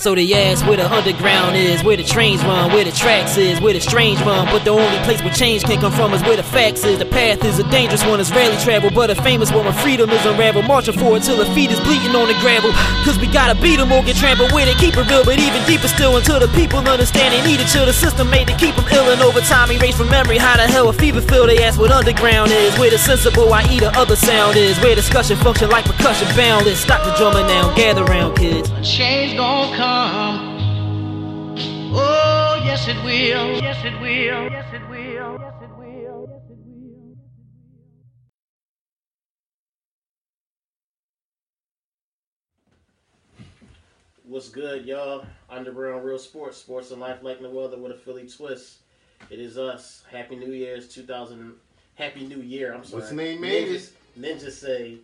So they ask where the underground is, where the trains run, where the tracks is, where the strange run. But the only place where change can come from is where the facts is. The path is a dangerous one, it's rarely traveled, but a famous one when freedom is unraveled. Marching forward till the feet is bleeding on the gravel. Cause we gotta beat them or get trampled where they keep it real, but even deeper still until the people understand they need it till the system made to keep them ill. And over time, erase from memory how the hell a fever feel. They ask what underground is, where the sensible, I.e., the other sound is, where discussion function like percussion boundless. Stop the drummer now, gather round, kids. Change gon' come. Yes it will. Yes it will. Yes it will. Yes it will. Yes it will. What's good, y'all? Underground Real Sports, sports and life like no other with a Philly twist. It is us. Happy New Year's 2000. Happy New Year. I'm sorry. What's the name made Ninjas, ninjas say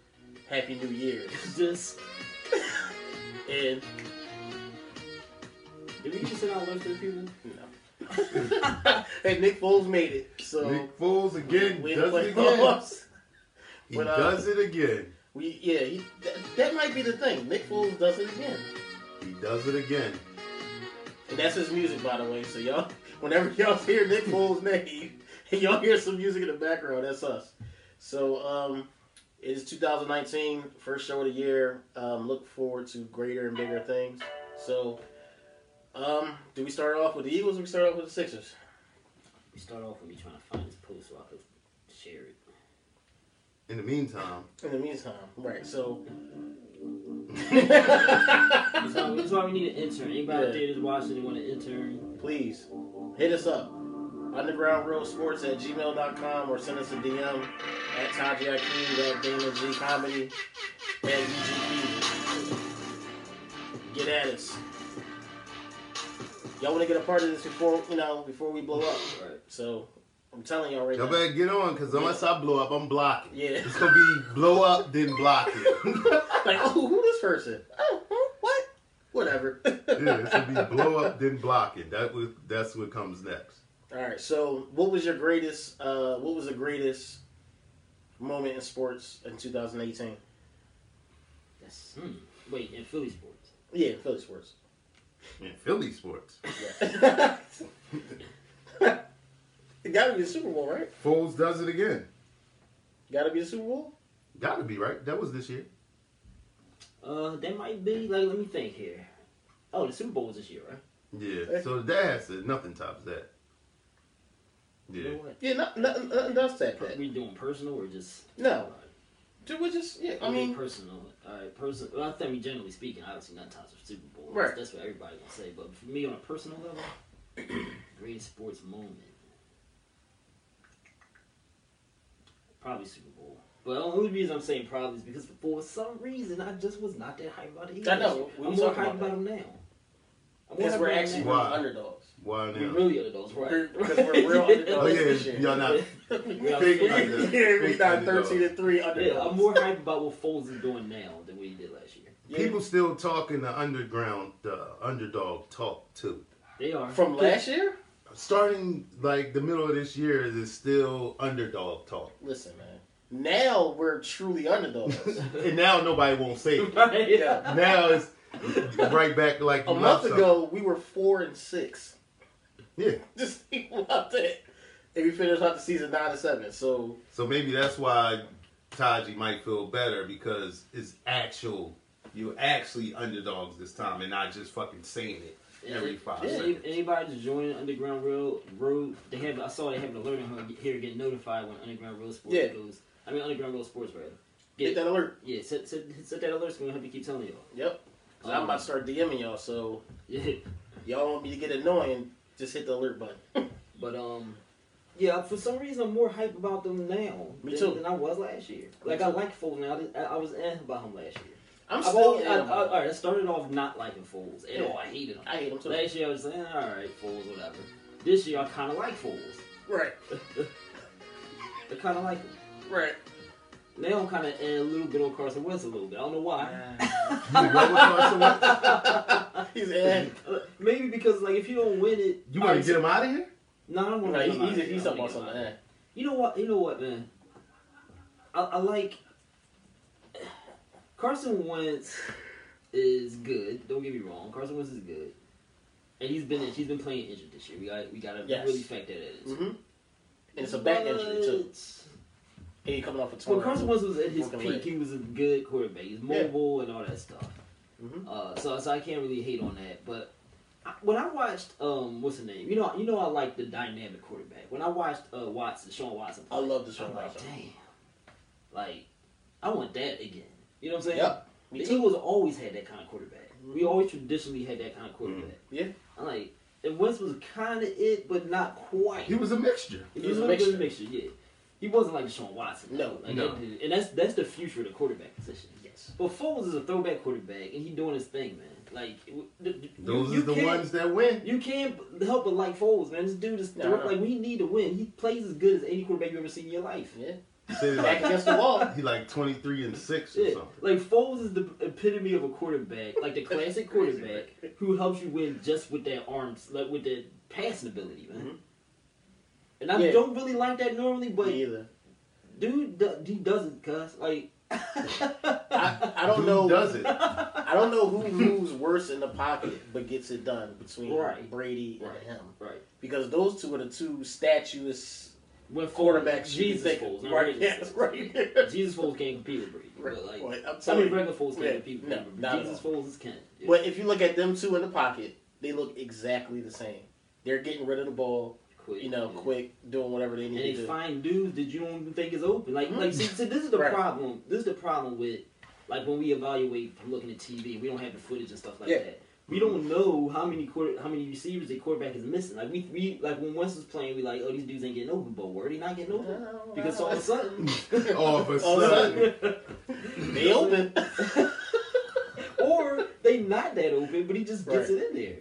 Happy New Year's. Just And did we just sit out lunch for the people? no. hey, Nick Foles made it. So Nick Foles again we does it again. playoffs. He But, uh, does it again. We yeah, he, that, that might be the thing. Nick Foles does it again. He does it again. And that's his music, by the way. So y'all, whenever y'all hear Nick Foles' name, and y'all hear some music in the background, that's us. So um, it is 2019, first show of the year. Um, look forward to greater and bigger things. So, um, do we start off with the Eagles or we start off with the Sixers? We start off with me trying to find this post so I could share it. In the meantime, In the meantime, right? So, That's why, that's why we need an intern. Anybody out Yeah. there that's watching and want an intern, please hit us up. Underground Real Sports at gmail.com or send us a DM at Taji Akeem, at Damon G Comedy, at UGP. Get at us. Y'all want to get a part of this before you know before we blow up. Right. So I'm telling y'all right y'all now. better get on because unless I blow up, I'm blocking. Yeah. It's gonna be blow up then block it. like, oh, who this person? Oh, huh, what? Whatever. yeah, it's gonna be blow up then block it. That was that's what comes next. All right. So, what was your greatest? Uh, what was the greatest moment in sports in 2018? That's hmm. Wait, in Philly sports. Yeah, Philly sports. In Philly sports, Yeah. it got to be the Super Bowl, right? Foles does it again. Got to be the Super Bowl. Got to be right. That was this year. Uh, that might be like. Let me think here. Oh, the Super Bowl was this year, right? Yeah. So that has to nothing tops that. You Yeah. know? Yeah, nothing, nothing, nothing does that. Are that. we doing personal or just? No. Dude, we just yeah. I mean, personal. Uh, All right, personal. Well, I think generally speaking, obviously not times for Super Bowl. Right. That's what everybody gonna say. But for me, on a personal level, greatest sports moment, probably Super Bowl. But the only reason I'm saying probably is because for some reason I just was not that hyped about the Eagles. I know. We I'm more talking hyped about about them now. I'm more because we're actually them real now. Why? underdogs. Why we now? really are those, right? Because we're real underdogs. Oh yeah, y'all not Yeah, fake like underdogs. yeah, we Fake got 13 and 3 Yeah, underdogs. I'm more hyped about what Foles is doing now than what he did last year. Yeah. People still talking the underground, the underdog talk too. They are from last year. Starting like the middle of this year, is still underdog talk, Listen, man. Now we're truly underdogs. and now nobody won't say it. Right? Yeah. Now it's right back like A you month love ago, we were four and six. Yeah, Just think about that. And we finished out the season nine and seven. So so maybe that's why Taji might feel better because it's actual. You're actually underdogs this time, and not just fucking saying it every five Yeah, seconds. anybody just join Underground Road Road. They have. I saw they have an alert on here getting notified when Underground Road Sports Yeah. goes. I mean Underground Road Sports rather. get that alert. Yeah, set, set, set that alert. It's gonna have to keep telling y'all. Yep. 'Cause I'm about to start DMing y'all. So Yeah, y'all want me to get annoying? Just hit the alert button. but um, yeah. For some reason, I'm more hype about them now than, than I was last year. Like I like Foles now. I, I, was eh about him last year. I'm I've still. always, I, I, all him. I started off not liking Foles at Yeah. all. I hated him. I hate him too. Last year I was like, eh, all right, Foles, whatever. This year I kind of like Foles. Right. I kind of like him. Right. Now don't kind of add a little bit on Carson Wentz a little bit. I don't know why. You go with Carson Wentz? He's in. Maybe because like if you don't win it, You want to get him out of here? No, I don't want to. he, he's, he's talking about something. eh. You know what? You know what, man. I, I like Carson Wentz is good. don't get me wrong. Carson Wentz is good, and he's been he's been playing injured this year. We got we got to Yes. really factor that in. Mm-hmm. And it's a back injury too. He coming off a When torn. Carson Wentz was at his peak, he was a good quarterback. He's Yeah. mobile and all that stuff. Mhm. Uh, so, so I can't really hate on that. But I, when I watched, um, what's the name? You know, you know, I like the dynamic quarterback. When I watched uh, Watson, Sean Watson, I love the Sean like, Watson. damn, like I want that again. You know what I'm saying? Yep. Me The too. Eagles always had that kind of quarterback. We Mhm. always traditionally had that kind of quarterback. Yeah. I'm like, and Wentz was kind of it, but not quite. He was a mixture. He He was was a a mixture. mixture, yeah. He wasn't like Deshaun Watson. No, like no. that and that's that's the future of the quarterback position. Yes. But Foles is a throwback quarterback, and he doing his thing, man. Like the- the- Those you, are the ones that win. You can't help but like Foles, man. This dude is No, throw, like we need to win. He plays as good as any quarterback you ever seen in your life. Yeah. Say Back like, against the wall. he like twenty three and six or Yeah, something. like Foles is the epitome of a quarterback, like the classic quarterback who helps you win just with their arms, like with their passing ability, man. Mhm. And I Yeah. don't really like that normally, but Me either. dude, do- he doesn't, cuss. like. I, I don't Dude know. does it. I don't know who moves worse in the pocket but gets it done between Right. Brady Right. and him. Right. Because those two are the two statuous When quarterbacks. Jesus think- Foles, Right. regular Yes. Right. Jesus Foles can't compete with Brady, Right. but like, Right. I'm telling mean, you. regular Foles can't Yeah. compete with No, Brady. not at Jesus all. Foles is can. Yeah. But if you look at them two in the pocket, they look exactly the same. They're getting rid of the ball, quick, you know, yeah. quick, doing whatever they And need they to do. find dudes that you don't even think is open. Like, Mhm. like, see, see, this is the Right. problem. This is the problem with, like, when we evaluate from looking at TV, we don't have the footage and stuff like Yeah. that. We don't know how many quarter, how many receivers the quarterback is missing. Like we, we like when Wentz was playing, we like, oh, these dudes ain't getting open. But were they not getting open? Because all of a sudden, All of a All of a sudden. they open. or they not that open, but he just gets Right. it in there.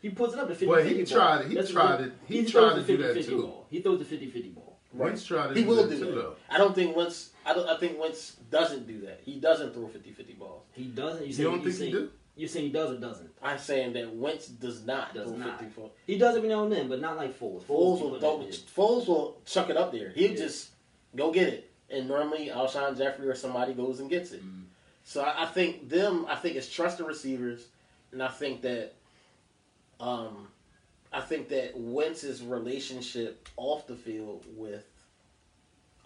He puts it up to 50 Well, he 50 tried ball. it. He That's tried it. He throws tried the to do that 50-50 too. Ball. He throws the 50-50 ball. Wentz tried to He do will that do too, that. though. I don't think Wentz. I don't. I think Wentz doesn't do that. He doesn't throw 50-50 balls. He doesn't. You, You saying, don't you think he saying, do? You're saying he does or doesn't? I'm saying that Wentz does not Does throw not. 50 He does every now and then, but not like Foles. Foles be will putting throw. Foles will chuck it up there. He'll Yeah. just go get it, and normally Alshon Jeffery or somebody goes and gets it. Mm. So I, I think them. I think it's trusted receivers, and I think that, um, I think that Wentz's relationship off the field with,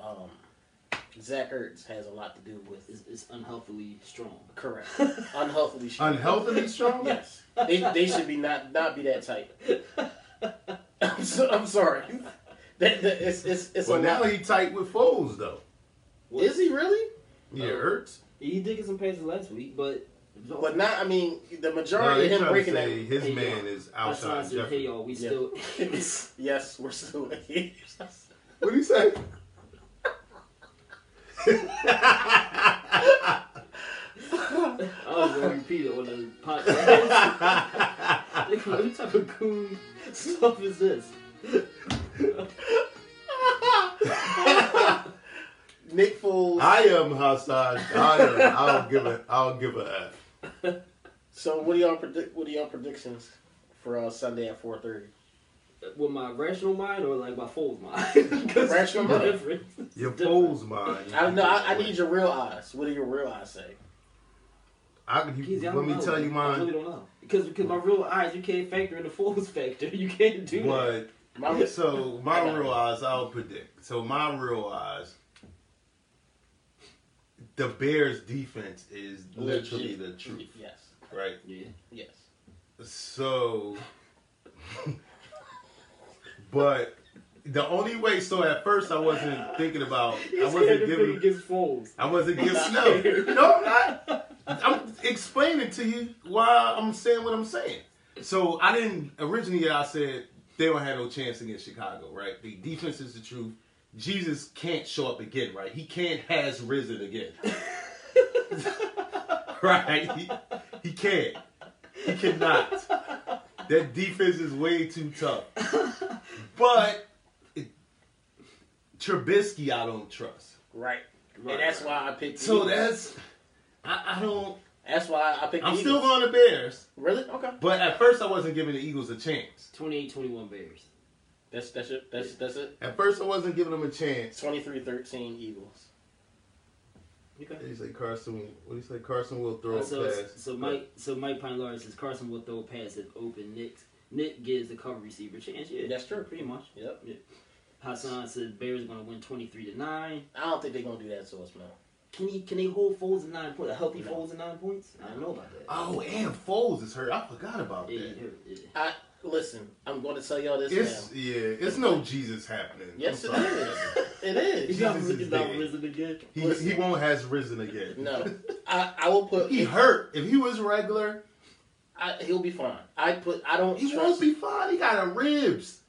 um, Zach Ertz has a lot to do with. Is, is unhealthily strong. Correct. Unhealthily. strong. Unhealthily strong? Yes. They, they should be not not be that tight. I'm, so, I'm sorry. That, that, it's it's it's Well, a now lot. he tight with foes though. Is he really? Yeah. Ertz. He did get some passes last week, but But not. I mean, the majority they of him breaking say that. his Hey, man y'all. is that's why I outside said, hey Jeffery. y'all, we Yeah. still. yes, we're still. What do you say? I was gonna repeat it on the podcast. Like, what type of coon stuff is this? Nick Foles. I am Hassan. I am. I'll give it. I'll give a F. So what are y'all predict? What are y'all predictions for uh, Sunday at four thirty? With my rational mind or like my fool's mind? 'Cause Rational mind. different. Your fool's mind. I don't know. I, I need your real eyes. What do your real eyes say? I can. Keezy, I Let me know. tell you mine. I really don't know because because my real eyes you can't factor in the fool's factor. You can't do that. My, so my real eyes, I'll predict. So my real eyes, the Bears' defense is literally the truth, Yes. right? Yeah. Yes. So, but the only way. So at first, I wasn't thinking about. I He's scared wasn't giving. against fools. I wasn't giving. No, no, I'm not. I'm explaining to you why I'm saying what I'm saying. So I didn't originally. I said they don't have no chance against Chicago, right? The defense is the truth. Jesus can't show up again, right? He can't has risen again, right? He, he can't. He cannot. That defense is way too tough. But it, Trubisky, I don't trust. Right. Right. And that's why I picked. So Eagles. that's I, I don't. that's why I picked. I'm the still going to Bears, Really? Okay. but at first I wasn't giving the Eagles a chance. 28-21 Bears. That's that's it. That's that's it. At first I wasn't giving them a chance. 23-13 Eagles. Okay. He say Carson. What do you say? Carson will throw Uh, a pass. so Mike, so Mike Pine Lawrence says Carson will throw a pass if open. Nick, Nick gives the cover receiver a chance. Yeah, That's true. pretty much. Yep. Hassan says Bears are going to win twenty three to nine. I don't think they're gonna do that to us, man. Can he? Can they hold Foles in nine points? A healthy No. Foles in nine points? I don't know about that. Oh, and Foles is hurt. I forgot about Yeah, that. yeah, yeah. Listen, I'm going to tell y'all this It's now. yeah. It's no Jesus happening. Yes, I'm it sorry. is. It is. He's not, Jesus is he's not dead. risen again. He, Listen. he won't has risen again. No, I, I will put. he hurt. If he was regular, I, he'll be fine. I put. I don't he trust. won't be fine. He got a ribs.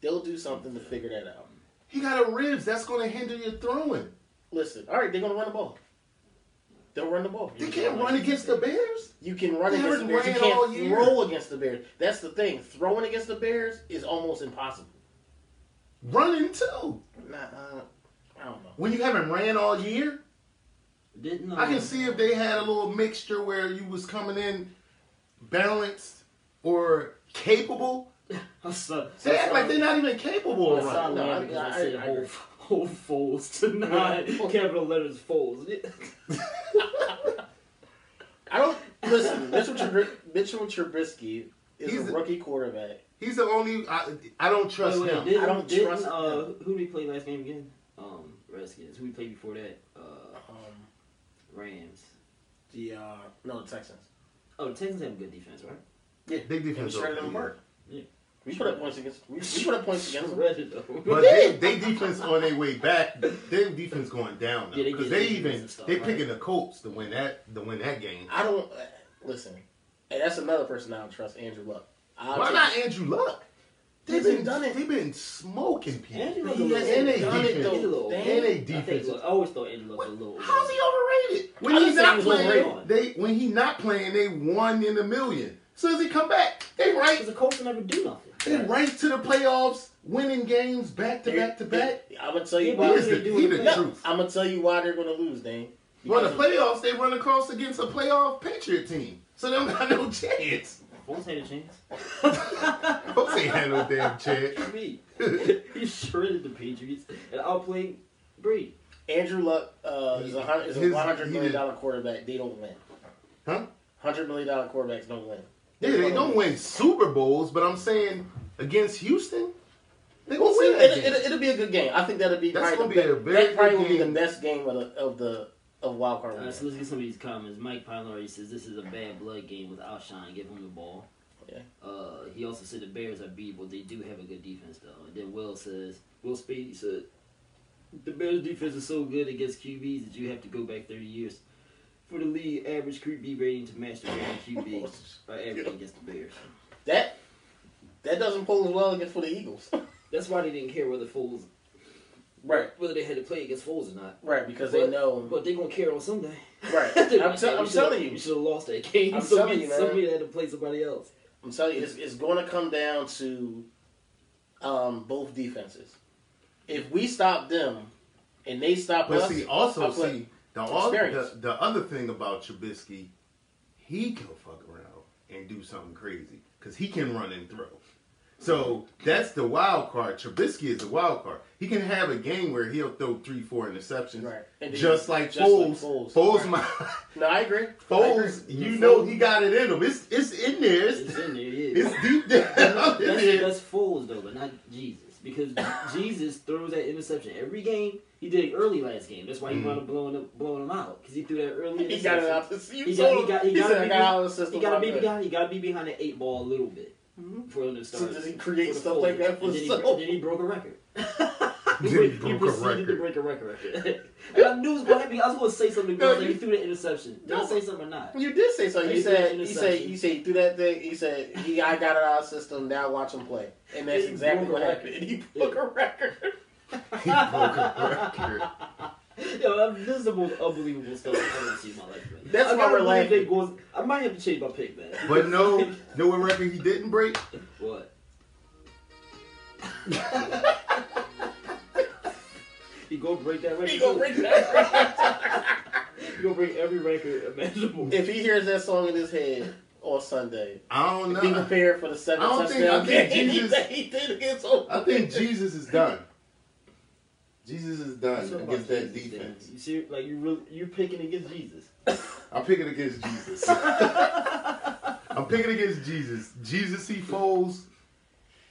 They'll do something to figure that out. He got a ribs. That's going to hinder your throwing. Listen, all right, they're gonna run the ball. They'll run the ball. They can't run against the Bears. You can run They against the Bears. You ran can't all year. throw against the Bears. That's the thing. Throwing against the Bears is almost impossible. Running too. Nah, uh, I don't know. When you haven't ran all year, Didn't um, I can see if they had a little mixture where you was coming in balanced or capable. Hassan, They act like they're not even capable of running. No, I- because I, I- said I whole, agree. whole Foles to nine. Capital letters Foles. I don't listen. Mitchell, Trubis- Mitchell Trubisky is He's a the- rookie quarterback. He's the only. I, I don't trust wait, wait, him. didn't, I don't didn't, trust uh, him. Who did we play last game again? Um, Redskins. Who we played before that? Uh, Um, Rams. the uh, no, the Texans. Oh, the Texans have a good defense, right? Yeah, They and we defense shredded okay, them yeah. apart. Yeah. We put up points against. We, we put up points against them. Shredded them. But they, they defense on their way back. Their defense going down now Yeah, they they even stuff, they right? picking the Colts to win that to win that game. I don't uh, listen. And that's another person I don't trust, Andrew Luck. I'll Why take- not Andrew Luck? They've They've been been done it. They've been smoking people. Andrew Luck He a little- hasn't And they it defense. though. He's a. And they I think defense. look, I always thought Andrew Luck was a little. How's he overrated? When he's didn't say not he was playing, they when he not playing, they won in a million. As soon as he come back, they right. Because the Colts never do nothing. They right to the playoffs, winning games back to back to back. I'm gonna tell you why. He they the, do the No, truth. I'm gonna tell you why they're gonna lose, Dane. Well, the playoffs, they run across against a playoff Patriot team, so they don't got no chance. Foles had a chance. Folks ain't had no damn chance. Me. he shredded the Patriots and I'll play Brady. Andrew Luck uh, is a hun- is a His- one hundred he million did- dollar quarterback. They don't win. Huh? Hundred million dollar quarterbacks don't win. Yeah, they don't win Super Bowls, but I'm saying against Houston, they gonna We'll win that it, it, it'll be a good game. I think that'll be That's probably, gonna the, be a very that probably will be the game. best game of the of the of wild card. Uh, so let's get some of these comments. Mike Pilari says this is a bad blood game with Alshon. Give him the ball. Yeah. Uh, he also said the Bears are beatable. They do have a good defense though. And then Will says Will Spade said the Bears defense is so good against QBs that you have to go back 30 years for the league average QB rating to match the rating QB by average against the Bears. That that doesn't pull as well against for the Eagles. That's why they didn't care whether Foles right, whether they had to play against Foles or not. right, because they know. But they gonna care on Sunday. Right, I'm, might te- say, I'm "We should've- telling We you. should have lost that game. I'm somebody, telling you, man. somebody had to play somebody else. I'm telling you, it's, it's going to come down to um, both defenses. If we stop them and they stop But us, see, also see the, Experience. the the other thing about Trubisky, he can fuck around and do something crazy because he can run and throw. So that's the wild card. Trubisky is the wild card. He can have a game where he'll throw three, four interceptions, Right. And just like just Foles. like Foles. Foles, Right. my, no, I agree. I Foles, agree. you Foles- know he got it in him. It's it's in there. It's, It's in there, yeah. it's deep down that's, in that's, there. that's Foles though, but not Jesus. Because Jesus throws that interception every game. He did it early last game. That's why he Mm. wound up blowing him, blowing him out because he threw that early. He got it out. The, you He got, he got, he he got said, to I got out of the system. he got to I'm be behind. He got to be behind the eight ball a little bit for him to So does he create stuff like that for and then, he, then he broke a record. Then he he broke a proceeded to break a record. and I knew it was going to happen. I was going to say something. No, But you- he threw the interception. Did I say something or not? You did say something. He You said an you said you said he threw that thing. He said he I got it out of the system. Now watch him play, and that's He exactly what happened. And he broke a record. He broke a record. Yo, I'm- this is the most unbelievable stuff I've ever seen in my life, man. That's I why gotta we're laughing. Goes, I might have to change my pick, man. But no, no, what record he didn't break? What? He gonna break that record. He gonna break that record. He gonna break every record imaginable. if he hears that song in his head on Sunday, I don't be know. prepared for the seven I don't think- touchdown I think game Jesus- that he did against Oakland. I think Jesus is done. Jesus is done It's not about against that Jesus, defense. Dan. You see, like you really, you're picking against Jesus. I'm picking against Jesus. I'm picking against Jesus. Jesus he folds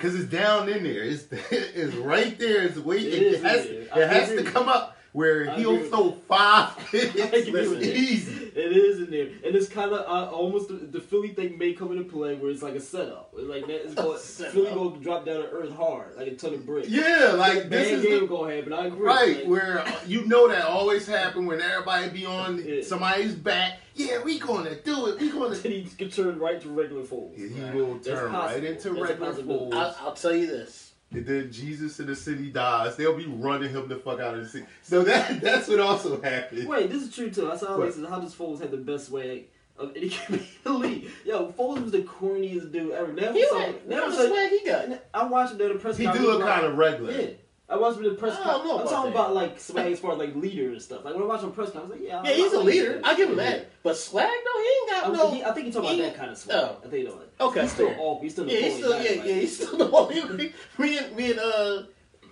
because it's down in there. It's it's right there. It's wait. It It, has, there. it has to come up where I he'll throw five hits. agree with Listen, easy. It is in there, and it's kind of uh, almost the, the Philly thing may come into play where it's like a setup. It's like that, going, Setup. Philly going to drop down to earth hard, like a ton of bricks. Yeah, like Bad this is game the, gonna happen. I agree. right Like, where uh, you know that always happen when everybody be on Yeah. somebody's back. Yeah, we gonna do it. We gonna. then he can turn right to regular folds. Yeah, he will turn right into That's regular possibility. fold. I'll, I'll tell you this. And then Jesus in the city dies. They'll be running him the fuck out of the city. So that that's what also happened. Wait, this is true too. I saw What? this. How does Foles have the best way of any QB in league? Yo, Foles was the corniest dude ever. Never He saw. like, Never what saw. swag he got? I watched him at a press He do look kind of regular. Yeah. I watched him a press I don't conference. know I'm talking that. about like swag as far as like leader and stuff. Like when I watch him press conference, I was like, yeah, I- Yeah, he's I a like leader. I give him Yeah. that. But swag though, he ain't got I'm- no. he- I think you're talking about that kind of swag. Oh. I think you know it. Okay, he's still awkward. He's still Yeah, he's still yeah, yeah, he's still the one. Me and me and uh,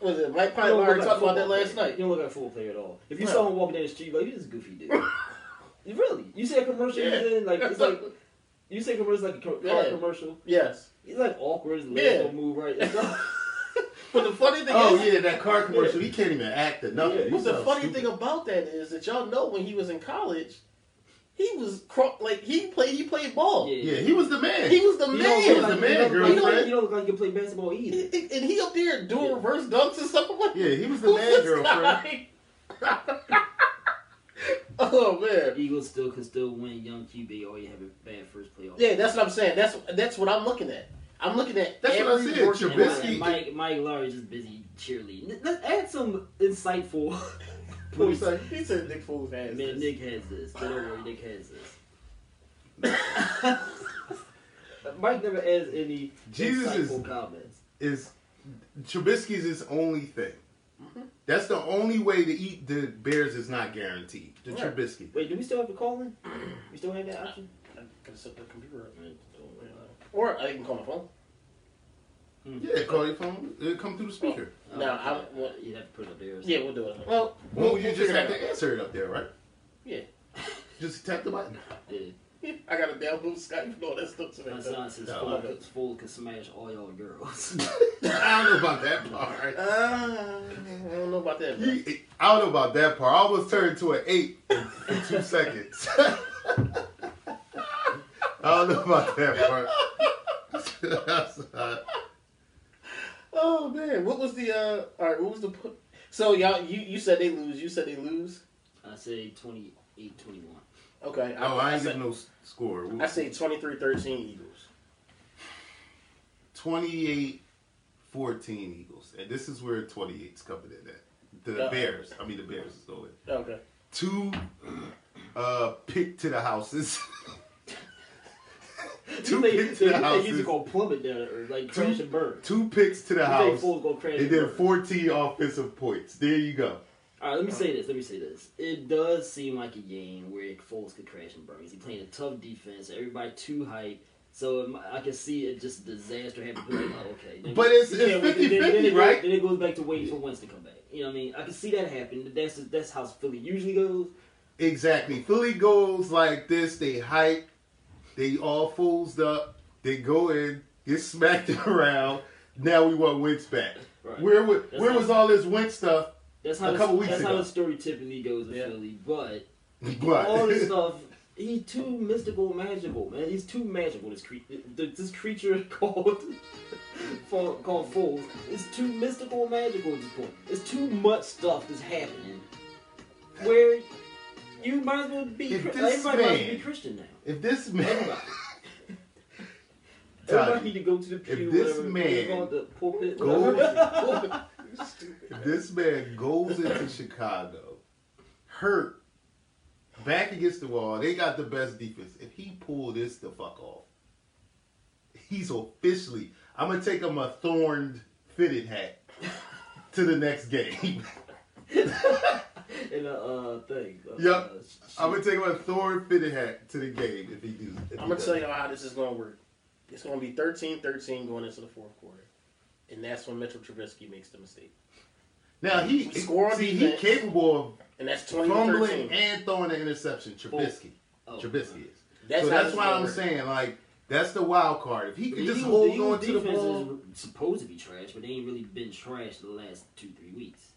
was it Mike Pine already talked about that last night. You don't look like a full player at all. If you No. saw him walking down the street, like, he's a goofy dude. really? You see a commercial Yeah. he's in, like, it's like, you see a commercial like a car Yeah. commercial. Yes, He's like awkward, his legs Yeah. don't move right. but the funny thing Oh is, yeah, that car commercial. He can't even act or nothing. Yeah, But the sounds funny stupid. thing about that is that y'all know when he was in college, he was cro- like he played he played ball. Yeah. yeah, he was the man. He was the You man. He was like- the man, you don't- girlfriend. You don't, you don't look like you can play basketball either. And and he up there doing Yeah. reverse dunks and stuff. I'm like, yeah, he was the man, girlfriend. oh man. Eagles still can still win young QB or you have a bad first playoff. Yeah, that's what I'm saying. That's that's what I'm looking at. I'm looking at That's what I every said, working And, Trubisky- and Mike Mike Laurie just busy cheerleading. Let's add some insightful What he points. said? He said Nick Foles has Man, this. Nick has this. Don't worry, Nick has this. Mike never adds any Jesus is- insightful comments. Is Trubisky's his only thing. Mm-hmm. That's the only way to eat the Bears is not guaranteed. The Right. Trubisky. Wait, do we still have to call in? We still have that option? I can set the computer up. Or I can call my phone. Yeah, call your phone. It'll come through the speaker. No, Uh, I'm- well- you'd have to put it up there. Yeah, we'll do it. Well, Well, we'll, you we'll just have to answer it up there, right? Yeah. Just tap the button. Yeah. I got to download Skype and all that stuff. So My that- son says No, full, okay. can, full can smash all y'all girls. I don't know about that part. Uh, I don't know about that. bro. You- I don't know about that part. I almost turned to an eight in two seconds. I don't know about that part. Oh man, what was the uh? All right, what was the? pu- So y'all, you you said they lose. You said they lose. I say 28 21. Okay. oh, I ain't said, giving no s- score. I say 23-13 Eagles. 28 14 Eagles. And this is where 28's coming in at. The Uh-oh. Bears. I mean, the Bears is going. Okay. Two uh, pick to the houses. Two think, picks to the think he's gonna plummet down or like crash and burn? Two picks to the You house. Gonna crash And and then burn? 14 offensive points. There you go. All right, let me say this. Let me say this. It does seem like a game where Foles could crash and burn. He's playing a tough defense. Everybody too hype. So um, I can see it just disaster happening. Like, oh, okay. Then- But it's, it's can't wait- 50 then- then 50, goes- right? Then it goes back to waiting for Wentz to come back. You know what I mean? I can see that happen. That's that's how Philly usually goes. Exactly. Philly goes like this. They hype. They all fools up. They go in, get smacked around. Now we want Wentz back. Right. Where wa- That's where was all this Wentz stuff? That's how A the- couple weeks that's how the story typically goes with Yeah. Philly. But But all this stuff, he's too mystical, magical, man. He's too magical. This creature, this creature called for- called Foles is too mystical, magical at this point. There's too much stuff that's happening where you might as well be. If Chri- this Everybody might as well man- be Christian now. If this man, Everybody. Need to go to the pew. if this man they call it, the pulpit. goes- if this man goes into Chicago, hurt, back against the wall, they got the best defense. If he pull this the fuck off, he's officially. I'm gonna take him a thorned fitted hat to the next game. in a uh, thing. Uh, Yep. uh, I'm gonna take my a thorn fitted hat to the game if he do. If I'm he gonna does. tell y'all how this is gonna work. It's gonna be 13-13 going into the fourth quarter, and that's when Mitchell Trubisky makes the mistake. Now he Score on see, he defense. capable and that's 20 to fumbling and throwing an interception. Trubisky, Oh. Trubisky is. That's so that's this why I'm work. saying like that's the wild card. If he The can just Eagles- hold on to the defense ball, is supposed to be trash, but they ain't really been trash the last two three weeks.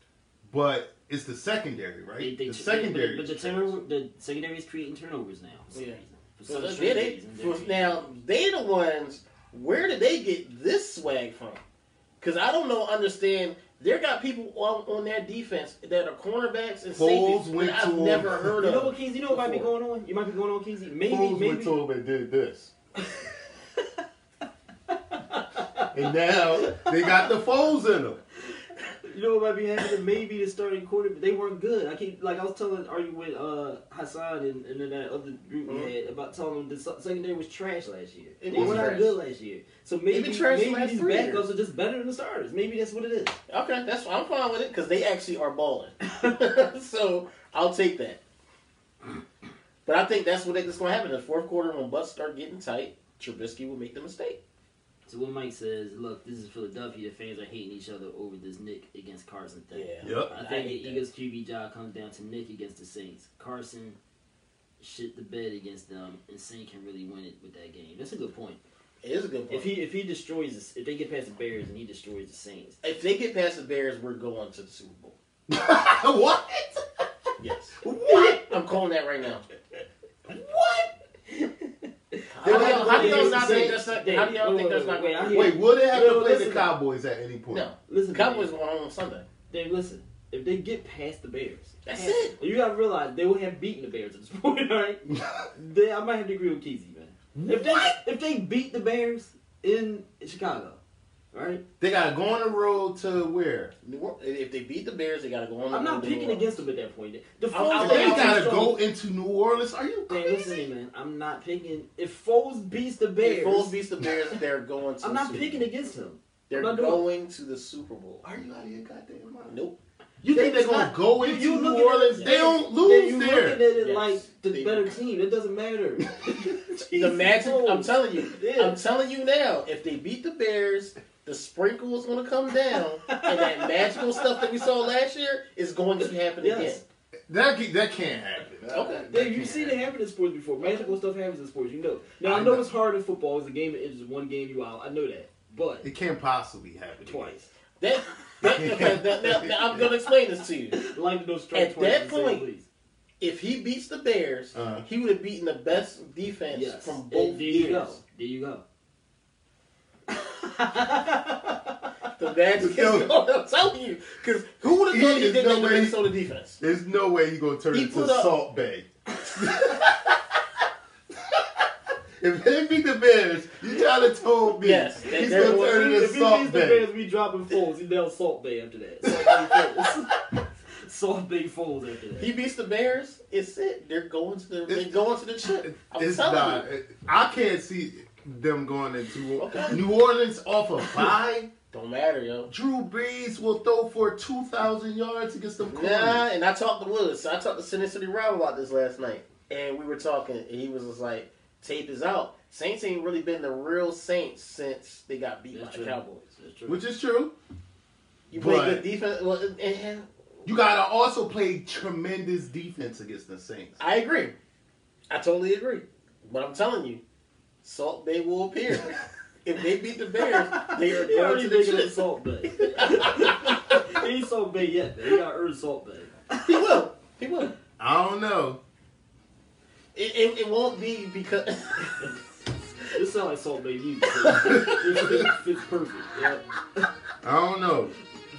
but it's the secondary, right? They, they, the secondary, but, but the is turnover, the secondary is creating turnovers now. For Yeah. For So some they, strange they, reason, they're for- now turnovers. they the ones. Where did they get this swag from? Because I don't know. Understand? There got people on, on their defense that are cornerbacks and Foles safeties went that I've to- never heard of. You know what, Keezy? You know what might be going on? You might be going on, Keezy. Maybe, Foles maybe. went to him and did this. and now they got the foes in them. You know what might be happening? Maybe the starting quarter, but they weren't good. I keep like I was telling are you with uh Hassan and, and then that other group we Mhm. had about telling them the se- secondary was trash last year. It they was were not good last year. So maybe trash maybe last these three backups years. are just better than the starters. Maybe that's what it is. Okay, that's I'm fine with it because they actually are balling. so I'll take that. But I think that's what that's going to happen in the fourth quarter when butts start getting tight. Trubisky will make the mistake. So what Mike says, look, this is Philadelphia. The fans are hating each other over this Nick against Carson thing. Yeah. Yep. I I think hate the that. Eagles QB job comes down to Nick against the Saints. Carson shit the bed against them, and Saint can really win it with that game. That's a good point. It is a good point. If he if he destroys this, if they get past the Bears and he destroys the Saints, If they get past the Bears, we're going to the Super Bowl. what? Yes. What? I'm calling that right now. What? How do y'all, how do y'all Wait, not think that's not? How do y'all think that's not going to hear- Wait, will they have to play the Cowboys at any point? No. listen, Cowboys Dave, going home on Sunday. Dave, listen. If they get past the Bears, That's it. You gotta realize they will have beaten the Bears at this point, all right? They, I might have to agree with Keezy, man. If they if they beat the Bears in Chicago, right? They gotta go on the road to where? New Or- If they beat the Bears, they got to go on. the I'm not road to picking against them at that point. The I'll- I'll Foles They gotta strong. go into New Orleans. Are you Dave, listen to crazy? me, man. I'm not picking. If Foles beats the If Bears, Foles beats the Bears, they're going to. I'm the not Super picking Bowl. against them. They're I'm doing going to the Super Bowl. Are you out of your goddamn mind? Nope. You think they're gonna not- go you- into you New looking at Orleans? it- They don't Then lose you there. looking at it Yes, like the they- better team. It doesn't matter. The magic. I'm telling you. Yeah. I'm telling you now. If they beat the Bears, the sprinkle is going to come down, and that magical stuff that we saw last year is going to happen Yes. That ca- that can't happen. Okay. That Dave, you've seen it happen. happen in sports before. Magical stuff happens in sports, you know. Now I, I know, know. it's hard in football. It's a game that ends in one game you out. I know that, but It can't possibly happen twice. again. That, that, okay, that, that- that- I'm going to explain this to you. Like to know strike At twice that in the same point, leagues. If he beats the Bears, Uh-huh. he would have beaten the best defense Yes. from And both there you go. years. There you go. The magic is Yo. going. I'm telling you, because who would have thought He he is did no that to way- Minnesota defense? There's no way you gonna turn He into put up- Salt Bae. if they beat the Bears, you trying to told me Yes, he's gonna going- turn into if he Salt beats the Bay. Bears, we dropping Foles. He down Salt Bae after that. Salt Bae Foles. Salt Bae after that. He beats the Bears. It's it. They're going to the. They're going to the chip. I'm It's telling not. you. I can't see them going into Okay. New Orleans off a bye. Don't matter, yo. Drew Brees will throw for two thousand yards against them. Nah, and I talked to Willis. I talked to Sin City Rob about this last night, and we were talking, and he was just like, "Tape is out. Saints ain't really been the real Saints since they got beat That's by true. the Cowboys. That's true. Which is true. You play good defense. Well, and, and You gotta also play tremendous defense against the Saints. I agree. I totally agree. But I'm telling you, Salt Bae will appear. if they beat the Bears, they are going already to the it chip. Salt Bae. he ain't Salt Bae yet, man. He got to earn Salt Bae. He will. He will. I don't know. It, it, it won't be because. This sounds like Salt Bae music. it fits, fits perfect. Yeah. I don't know.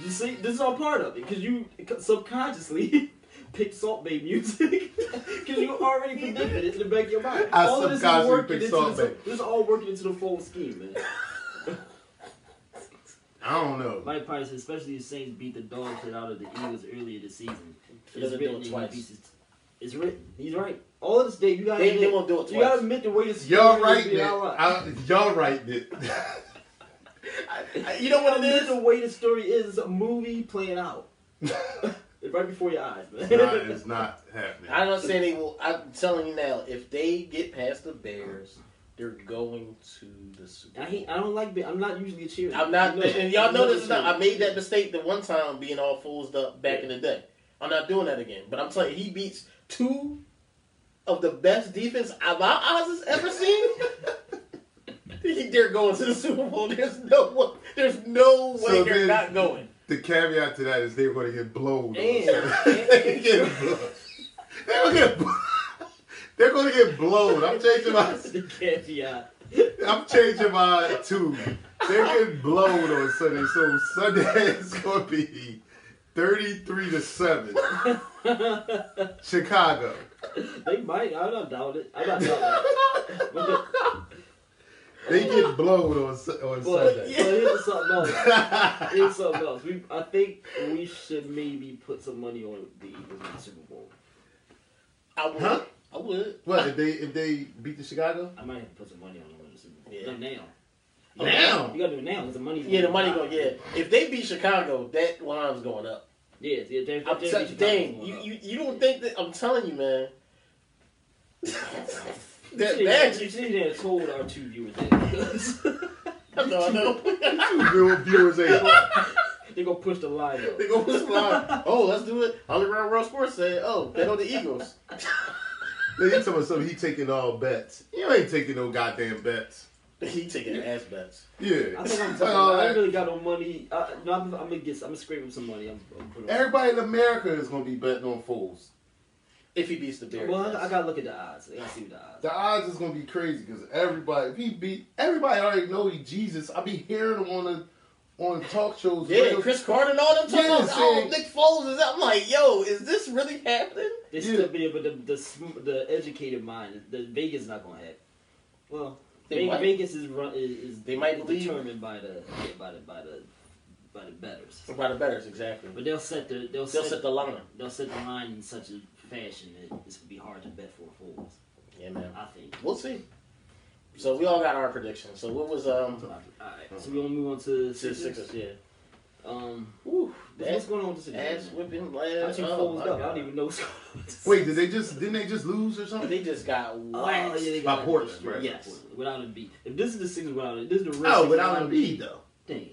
You see, this is all part of it because you subconsciously picked Salt Bae music because you already predicted it in the back of your mind. I all of this is subconsciously working picked into Salt the, Bae. This is all working into the full scheme, man. I don't know. Mike Price, especially the Saints beat the dog shit out of the Eagles earlier this season. He doesn't do written it twice. beats It's written. He's right. All of this, day, you gotta They, admit, they won't do it twice. you gotta admit the way the Y'all story right is being it. outlined. I- Y'all right it. You know what it Admit the way the story is. It's a movie playing out. Right before your eyes, man. nah, it's not happening. I'm not saying they will. I'm telling you now, if they get past the Bears, They're going to the Super I Bowl. hate. I don't like. I'm not usually a cheerleader. I'm not, You know- and y'all I'm know not this. Is not, I made that mistake the one time being all fooled up back in the day. I'm not doing that again. But I'm telling you, he beats two of the best defense I've Oz has ever seen. He- they're going to the Super Bowl. There's no way. There's no way So they're then- not going. The caveat to that is they're going to get blown. And- they're get blown. They're going to get. bl- They're going to get blown. I'm changing my. the caveat. I'm changing my two. They're getting blown on Sunday, so Sunday is going to be 33 to seven. Chicago. They might. I don't doubt it. I'm not doubting that. But, the, They get blown on on but, Sunday. but here's something else. Here's something else. We, I think we should maybe put some money on the Eagles in the Super Bowl. I would. Huh? I would. What if they if they beat the Chicago? I might have to put some money on them in the Super Bowl. Yeah. Not now. Now. You gotta do it now because the money's Yeah, the money going going. Yeah, if they beat Chicago, that line's going up. Yeah, yeah. They're, I'm they're, t- they're dang, you, you you don't think that? I'm telling you, man. that You magic. should have told our two viewers that because No, Two real viewers ain't. they're gonna push the line up. They go push the line. Oh, let's do it. Underground World Sports said, "Oh, bet on the Eagles." They talking about something. He taking all bets. You ain't taking no goddamn bets. he taking ass bets. Yeah. I think I'm. Uh, Talking, I ain't really got no money. Uh, no, I'm, I'm gonna get. I'm gonna scrape up some money. I'm, I'm putting. Everybody in America is gonna be betting on fools. If he beats the Bears, Well, I, I gotta look at the odds. I gotta see what the odds. The odds is gonna be crazy because everybody, if he beat, everybody already know he Jesus. I be hearing him on the on talk shows. yeah, radio- Cris Carter and all them talking Yeah, about, oh. Nick Foles is out. I'm like, yo, is this really happening? They Yeah. still be, but the, the the educated mind, the Vegas is not gonna have. Well, They Ve- might. Vegas is run is, is They might is determined by the yeah, by the by the by the betters. By the betters, exactly. But they'll set the they'll, They'll set the line. they'll set the line in such a fashion that it's gonna be hard to bet for fools. Yeah, man. I think. We'll see. So we all got our predictions. So what was um All right, so we gonna move on to to the Sixers. Sixers? Yeah. Um, Woo, what's going on with the Sixers? ass whipping I'm last. too Oh, froze my up. I don't even know what's going on. Wait, did they just didn't they just lose or something? They just got Oh, waxed. yeah, they By Portland, destroyed. right. Yes, without a beat. If this is the Sixers without it, this is the Red Oh, Sixers without a Embiid though. Dang,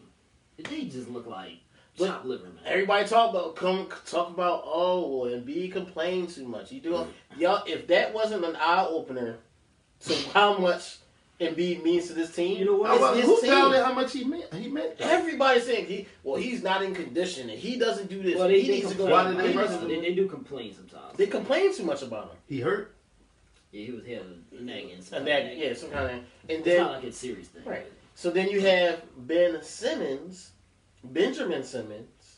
they just look like But chopped liver, man. Everybody talk about come talk about oh well Embiid complained too much. You do mm. y'all if that wasn't an eye opener to how much Embiid means to this team. You know what? It's well, his who team. told how much he meant? He meant. that? Everybody's saying he well he's not in condition and he doesn't do this. well, they, he they needs to go. complain. Why did they they, needs wrestle? to- they, they do complain sometimes. They complain too much about him. He hurt. yeah, he was had a nagging. some And kind of that nagging. yeah, some kind of and it's then not like a serious thing. Right. So then you have Ben Simmons, Benjamin Simmons,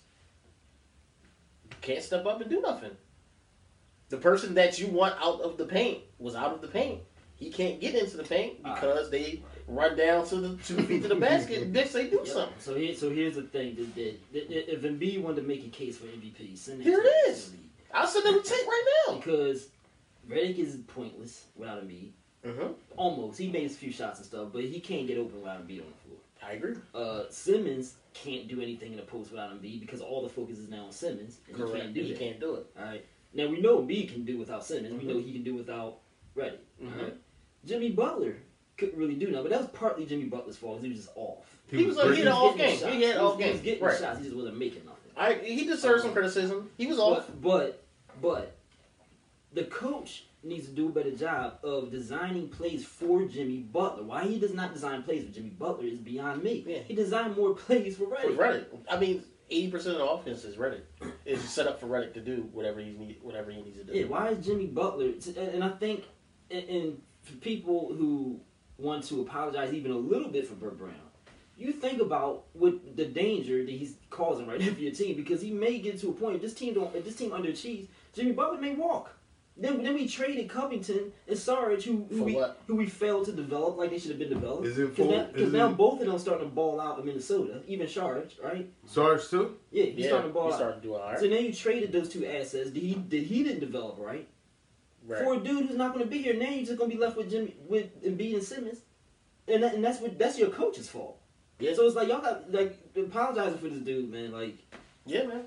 can't step up and do nothing. The person that you want out of the paint was out of the paint. He can't get into the paint because they run down to the two feet to the basket and they do Yep. something. So here, so here's the thing: that, that, that, if Embiid wanted to make a case for MVP, send Here it is. I'll send them a tape right now. because Redick is pointless without Embiid. hmm Almost, he makes a few shots and stuff, but he can't get open without Embiid on the floor. I agree. Uh, Simmons can't do anything in the post without Embiid because all the focus is now on Simmons, and he can't do He that. can't do it. All right. Now we know Embiid can do without Simmons. Mhm. We know he can do without Redick. Mhm. All right. Jimmy Butler couldn't really do nothing, but that was partly Jimmy Butler's fault. He was just off. He was- like he had off game. He had was- off He was getting Right. shots. He just wasn't making nothing. I he deserves some criticism. He was off. But, but but the coach needs to do a better job of designing plays for Jimmy Butler. Why he does not design plays for Jimmy Butler is beyond me. Yeah. He designed more plays for For Redick. Redick. I mean, eighty percent of the offense is Redick. Is set up for Redick to do whatever he need, whatever he needs to do. Yeah, why is Jimmy Butler? And I think, and- and for people who want to apologize even a little bit for Brett Brown, you think about what the danger that he's causing right now for your team because he may get to a point if this team don't, if this team underachieves, Jimmy Butler may walk. Then, then we traded Covington and Sarge, who who we, what? who we failed to develop like they should have been developed. Is it Because full- now, 'cause is now both of them starting to ball out in Minnesota, even Sarge, right? Sarge too. Yeah, he's yeah, starting to ball he out. started doing all right. So now you traded those two assets. Did he did he didn't develop right? Right. for a dude who's not going to be here. Now you're just going to be left with Jimmy, with Embiid and Simmons, and that, and that's what that's your coach's fault. Yeah. So it's like y'all got like apologizing for this dude, man. Like Yeah, man.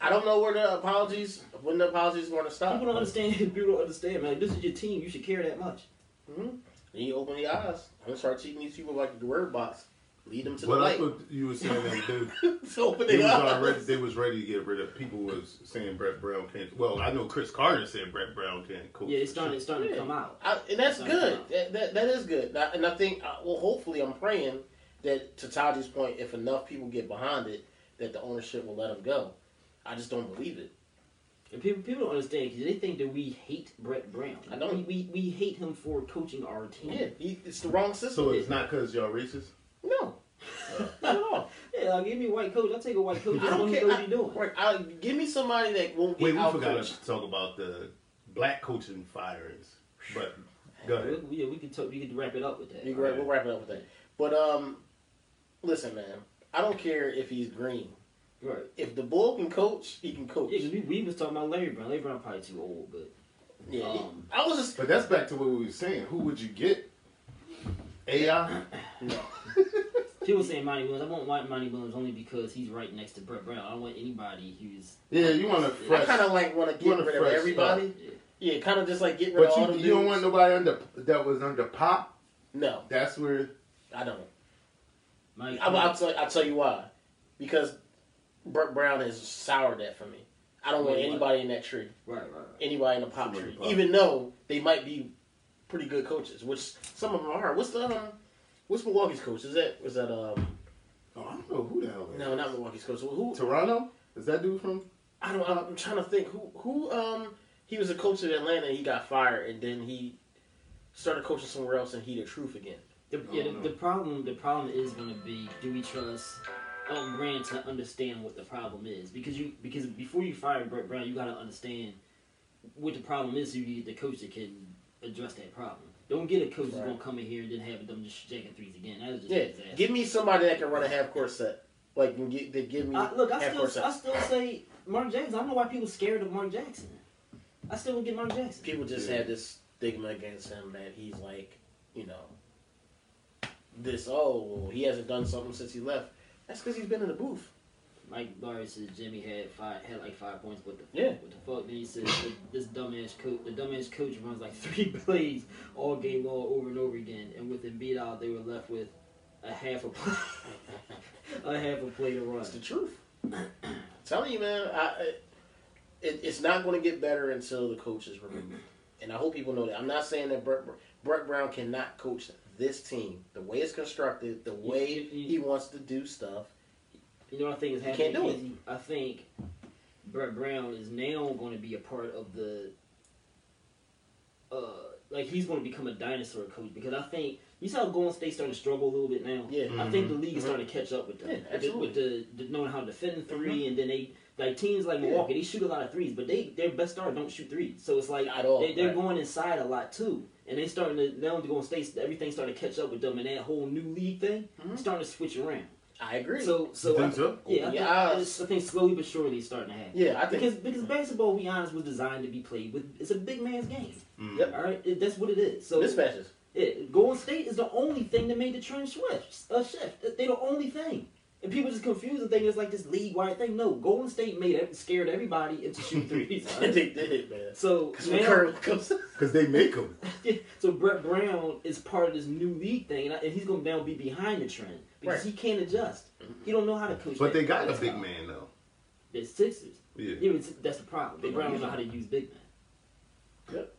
I don't know where the apologies, when the apologies going to stop. people don't understand. People don't understand, man. This is your team. You should care that much. Mhm. Then you open the eyes. I'm gonna start teaching these people like the word box. Lead them to Well, the that's light. what you were saying. That they, so open they was eyes. already they was ready to get rid of. People was saying Brett Brown can't. Well, I know Cris Carter said Brett Brown can't coach. Yeah, it's starting, shit. it's starting to come out. I, and that's good. That, that, that is good. Now- And I think, uh, well, hopefully, I'm praying that to Taji's point, if enough people get behind it, that the ownership will let him go. I just don't believe it. And people, people don't understand because they think that we hate Brett Brown. I know. We, we, we hate him for coaching our team. Yeah, he, it's the wrong system. So it's not because y'all racist. no, not at all. Yeah, like, give me a white coach. I'll take a white coach. I I don't don't care. what I- he's doing. Right, I, give me somebody that won't Wait, get we out forgot coached. to talk about the black coaching firings. But go ahead. We, yeah, we could talk, we could wrap it up with that. You right, we'll wrap it up with that. But um, listen, man, I don't care if he's green. Right. If the bull can coach, he can coach. Yeah, 'cause we, we was talking about Larry Brown. Larry Brown probably too old, but Yeah, Um, I was just But that's back to what we were saying. Who would you get? AI. no. people saying Monty Williams. I won't want Monty Monty Williams only because he's right next to Brett Brown. I don't want anybody who's Yeah, you want a I fresh. kind of like want to get want a rid of fresh everybody. yeah. Yeah, kind of just like get rid But of all you, them you don't want nobody under that was under pop. No, That's where. I don't. Mike, I, I'll, tell, I'll tell you why. Because Brett Brown has soured that for me. I don't want anybody in that tree. right, right, right. Anybody in the pop Somebody tree. pop. Even though they might be pretty good coaches, which some of them are. What's the um, what's Milwaukee's coach? Is that was that um Oh, I don't know who the hell. that no not Milwaukee's coach. Who Toronto. Is that dude from? I don't I'm, I'm trying to think who who um he was a coach in Atlanta and he got fired and then he started coaching somewhere else and he the truth again. The, Oh, yeah, the, the problem the problem is going to be do we trust Elton Brand to understand what the problem is because you because before you fire Brett Brown you got to understand what the problem is so you get the coach that can address that problem. Don't get a coach that's Right. going to come in here and then have them just jacking threes again. That is just Yeah, disaster. give me somebody that can run a half court set. Like can get that give me I, look, I still court set. I still say Mark Jackson. I don't know why people scared of Mark Jackson. I still would get Mark Jackson. People just Yeah. have this stigma against him that he's like, you know, this. Oh, well, he hasn't done something since he left. That's because he's been in the booth. Mike Larry says Jimmy had five had like five points. What the Yeah. What the fuck? Then he said "Th- this dumbass coach, the dumbass coach runs like three plays all game long over and over again, and with Embiid out, they were left with a half a play, a half a play to run. That's the truth. I'm telling you, man. I, I- it, it's not going to get better until the coach is removed, and I hope people know that. I'm not saying that Brett, Brett Brown cannot coach this team the way it's constructed, the way you- you- he wants to do stuff. You know what I think is happening? can't do it. I think Brett Brown is now going to be a part of the. Uh, like he's going to become a dinosaur coach because I think you saw Golden State starting to struggle a little bit now. Yeah. I think the league is starting to catch up with them. Yeah, With the- with the, the knowing how to defend 3 and then they like teams like Milwaukee, they shoot a lot of threes, but they their best star don't shoot threes. So it's like At all, they, they're right. going inside a lot too, and they starting to now to go on state. Everything starting to catch up with them, and that whole new league thing Mhm. starting to switch around. I agree. So so I- so? yeah, I, Open think, your eyes. I think slowly but surely it's starting to happen. yeah, I think Because because basketball, to be honest, was designed to be played with. It's a big man's game. Mm. Yep. All right, It- that's what it is. So mismatches. it, Golden State is the only thing that made the trend shift. A shift. They're the only thing. And people just confuse and think it's like this league wide thing. No, Golden State made it, scared everybody into shooting threes. all right? they did, man. So Because when now, Curry comes, Because they make them. so Brett Brown is part of this new league thing, and, I- and he's going to now be behind the trend because Right. he can't adjust. He don't know how to coach. But they got a big style. man though. The Sixers. Yeah. Yeah, but that's the problem. They Big don't Brown don't know how to use big men. Yep.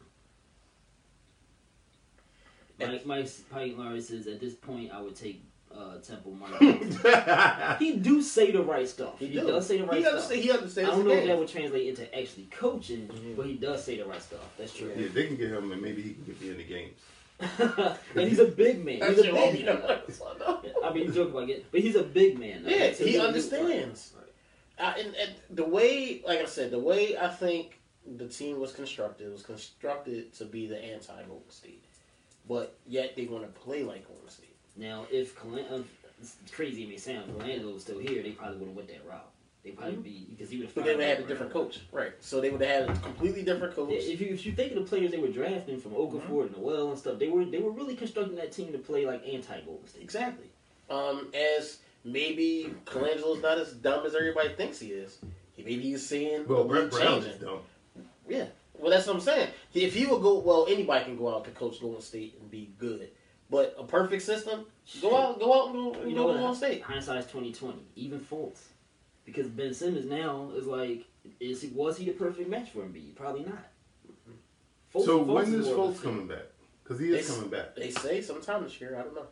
Mike, Mike Pike Larry says, at this point, I would take uh, Temple Mark. he do say the right stuff. He, He, do. does say the right he stuff. Understand, he understands. I don't know if that would translate into actually coaching, Mhm. but he does say the right stuff. That's true. yeah, they can get him, and maybe he can get me in the games. and he's a big man. He's a big man. I mean, joke about it, but he's a big man. though. Yeah, So he he'll- understands. Uh, and, and the way, like I said, the way I think the team was constructed was constructed to be the anti Golden State, but yet they want to play like Golden State. Now, if Colan- uh, it's crazy it may sound, if Colangelo was still here, they probably would have went that route. They probably be because he would have. But they would have had a different coach, right? So they would have had a completely different coach. Yeah, if you if you think of the players they were drafting from Okafor and Noel and stuff, they were they were really constructing that team to play like anti Golden State. Exactly. Um, as maybe Colangelo's not as dumb as everybody thinks he is. He, maybe he's seeing Well, the Brett Brown changing. is dumb. Yeah. Well, that's what I'm saying. If he would go, well, anybody can go out to coach Golden State and be good. But a perfect system, go out, go out and go, You you know go what? to Golden State. Hindsight's twenty twenty. Even Fultz, because Ben Simmons now is like, is he was he the perfect match for Embiid? Probably not. Fultz- So Fultz when is is more of a Fultz fit. coming back? Because he is They- coming back. They say sometime this year. I don't know.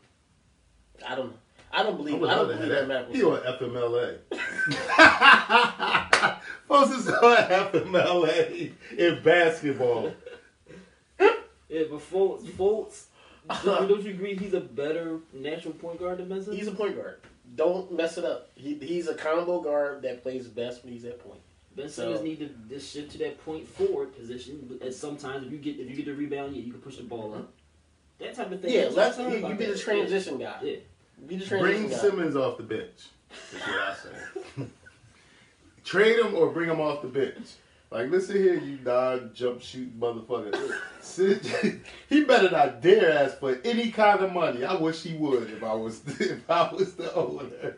I don't know. I don't believe. would I don't believe that that. He on FMLA. Fultz is on FMLA in basketball. Yeah, but Fultz, Fultz, don't don't you agree he's a better natural point guard than Ben Simmons? He's a point guard. Don't mess it up. He, he's a combo guard that plays best when he's at point. Ben Simmons So- need to just shift to that point forward position. And sometimes if you get if you get the rebound, yeah, you can push the ball up. That type of thing. Yeah, That's what I'm let's. You, you be the transition guy. Yeah. Be the transition Bring guy. Simmons off the bench. That's what I say. Trade him or bring him off the bench. Like, listen here, you non jump shoot motherfucker. He better not dare ask for any kind of money. I wish he would if I was if I was the owner.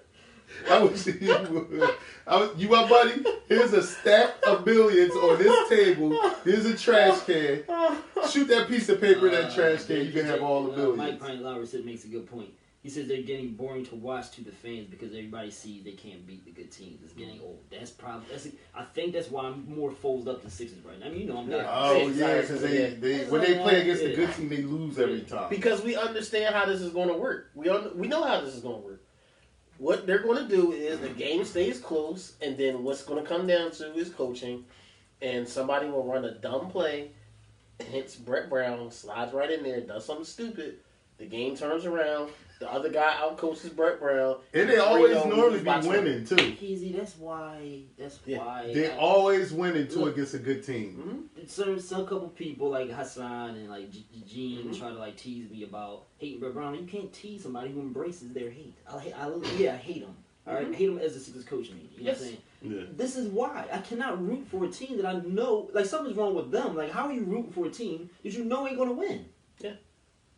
I wish he would. I was, you my buddy? Here's a stack of billions on this table. Here's a trash can. Shoot that piece of paper in that Uh, trash can. You can have all the uh, billions. Mike Pine Lowry said makes a good point. He says they're getting boring to watch to the fans because everybody sees they can't beat the good teams. It's getting old. That's probably. That's. I think that's why I'm more folded up to Sixers right now. I mean, you know, I'm there. Oh Yeah, yeah, because they, exactly. they when they play against the good team, they lose every time. Because we understand how this is going to work. We un- we know how this is going to work. What they're going to do is the game stays close, and then what's going to come down to is coaching, and somebody will run a dumb play, hits Brett Brown, slides right in there, does something stupid. The game turns around. The other guy outcoaches Brett Brown. And they always normally be winning too. Easy. That's why. That's Yeah. why. They I- always winning too Look. against a good team. Mhm. some some couple people like Hassan and like G- G- Gene Mhm. try to like tease me about hating Brett Brown. You can't tease somebody who embraces their hate. I hate. I yeah, I hate him. All right? I hate him as a Sixers coach. Me, you know Yes. what I'm saying? Yeah. This is why I cannot root for a team that I know like something's wrong with them. Like how are you rooting for a team that you know ain't gonna win? Yeah.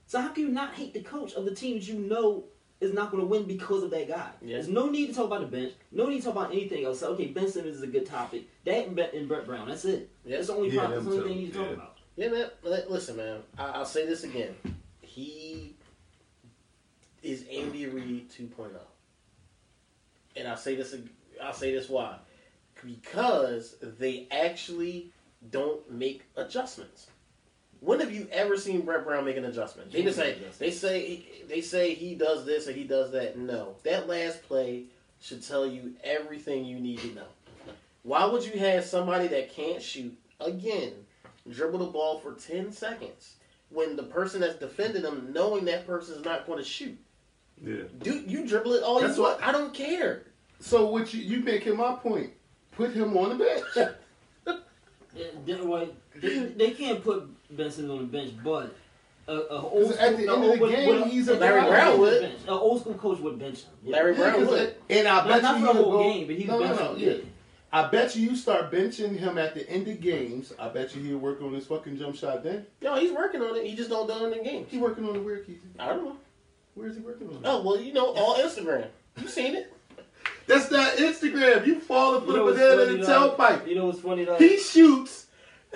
So how can you not hate the coach of the team that you know is not going to win because of that guy? Yeah. There's no need to talk about the bench. No need to talk about anything else. So, okay, Ben Simmons is a good topic. That and, Brett- and Brett Brown. That's it. Yeah. That's the only Yeah, problem. That's the them only thing you need to talk Yeah. about. Yeah, man. Listen, man. I- I'll say this again. He is Andy Reid 2.0, and I'll say this. I'll say this why? Because they actually don't make adjustments. When have you ever seen Brett Brown make an adjustment? They just say they say they say he does this or he does that. No, that last play should tell you everything you need to know. Why would you have somebody that can't shoot again dribble the ball for ten seconds when the person that's defending them knowing that person is not going to shoot? Yeah. Do you dribble it all That's you want? what- I don't care. So what you you making my point? Put him on the bench. Yeah, they, they, they can't put Ben Simmons on the bench, but a, a old 'Cause at the end of the game, with he's a Larry. Brown would. bench. An old school coach would bench him. Yeah. Larry Brown Yeah, 'cause would. and I bet not you for the whole go- game, but he no, would no, bench no, him. yeah. I bet you you start benching him at the end of games. I bet you he'll work on his fucking jump shot then. No, he's working on it. He just don't do it in games. He working on the where, Keith? I don't know. Where is he working on? Oh well, you know, all Instagram. You seen it? That's not Instagram. You falling for You know the what's banana funny, in the tailpipe. You know what's funny though? He shoots.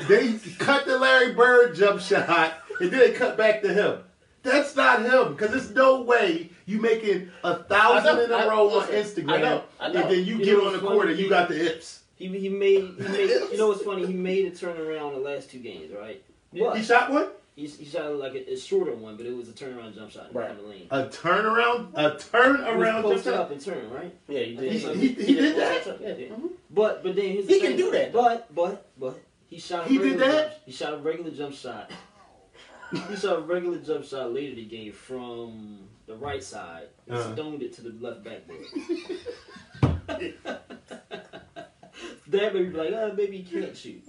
They cut the Larry Bird jump shot, and then they cut back to him. That's not him, because there's no way you making a thousand know, in a I- row listen, on I Instagram, know, I know. and then you, You get on the what's court and you got the hips. He, he made he made you know what's funny? He made a turnaround the last two games, right? But He shot one. he, he shot like a, a shorter one, but it was a turnaround jump shot Right. the lane. A turnaround, a turn He was around jump posted shot. up and turn, right? Yeah, he did. He- he- he did that? Yeah. Yeah. Mhm. But but then here's He the can do that, But but but he shot. A He did regular that? Jump, he shot a regular jump shot. he shot a regular jump shot later in the game from the right side. and Uh-huh. Stoned it to the left backboard. that made me be like, oh, maybe he can't shoot.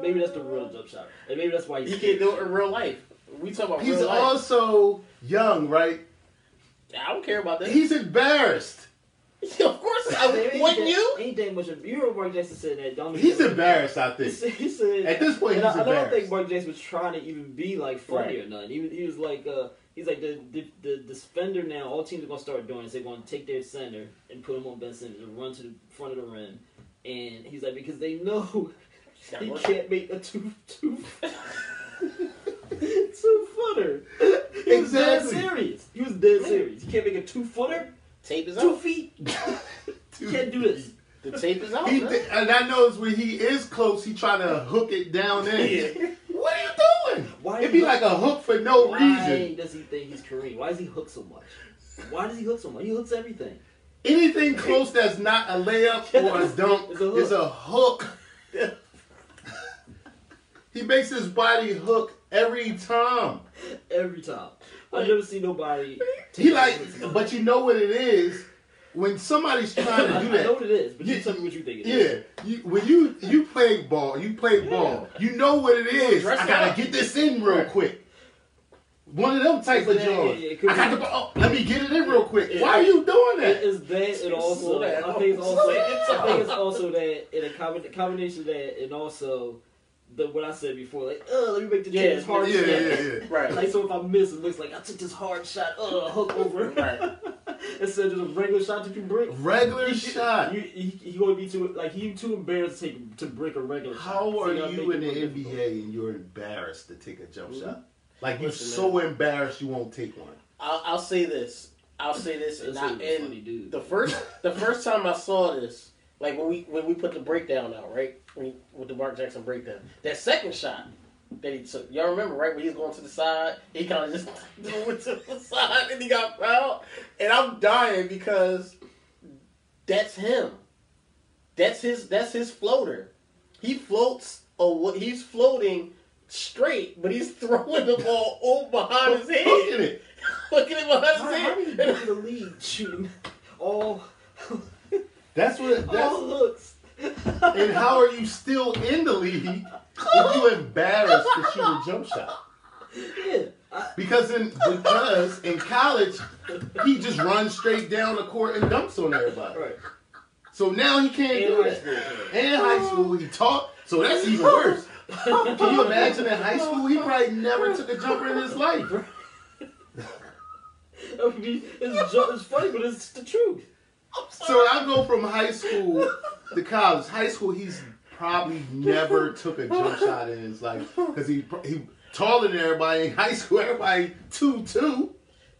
Maybe that's the real jump shot, and maybe that's why he's He can't do it in real life. We talk about He's real life. also young, right? I don't care about that. He's embarrassed. of course, I, Ain't wouldn't that- you? Ain't that much of you know Mark Jackson said that. Don't He's embarrassed. I think. he said At this point, and he's I, I don't think embarrassed. Mark Jackson was trying to even be like funny Right. or nothing. He was, he was like, uh, he's like the, the the defender now. All teams are gonna start doing is they're gonna take their center and put him on Ben Simmons and run to the front of the rim. And he's like because they know he can't make a two two two footer. He was dead serious. He was dead serious. You can't make a two footer, Tape is two out. feet. You can't do this. The tape is out. He man. and I know it's when he is close, he trying to hook it down in. Yeah. What are you doing? Why It'd be like a hook for no Why reason. does he think he's Kareem? Why does he hook so much? Why does he hook so much? He hooks everything. Anything close that's not a layup or a dunk It's a is a hook. he makes his body hook every time. Every time. I've never seen nobody. He like, but you know what it is when somebody's trying to do that. I know what it is, but you Yeah. tell me what you think it is. Yeah, you, when you you play ball, you play ball. You know what it is. I gotta up. get this in real quick. One of them types of Yeah, Johns. yeah, yeah, I got the ball. Oh, let me get it in real quick. Yeah. Why are you doing It that? is that, and also Slow. I think it's also Slow I think it's also that in a combination of that, and also the what I said before, like, oh, let me make the Yeah, tennis hard Yeah, shot. yeah, yeah. Right. Like so, if I miss, it looks like I took this hard shot, uh, hook over, Right. instead of just a regular shot that you break. Regular You- shot. You, he, he going to be too like he too embarrassed to take to break a regular shot. How are gotta you make in the more difficult. NBA and you're embarrassed to take a jump shot? Like you're Listen, so embarrassed you won't take one. I'll, I'll say this. I'll say this, and, That's I, and funny dude. the first the first time I saw this, like when we when we put the breakdown out, right? When he, with the Mark Jackson breakdown, that second shot that he took, y'all remember, right? When he was going to the side, he kind of just went to the side and he got fouled, and I'm dying because that's him. That's his. That's his floater. He floats. Oh, what he's floating straight, but he's throwing the ball over behind his head. Look at it. Look at him behind How, his how did he head. get in the league shooting all That's what. all That's hooks? and how are you still in the league if you embarrassed to shoot a jump shot? Yeah, I, Because in because in college he just runs straight down the court and dumps on everybody. right. So now he can't In do high that. school. And high school he taught, so that's even worse. Can you imagine in high school he probably never took a jumper in his life? I mean, it's, it's funny, but it's the truth. So I go from high school to college. High school, he's probably never took a jump shot in his life because he he taller than everybody in high school. Everybody two two,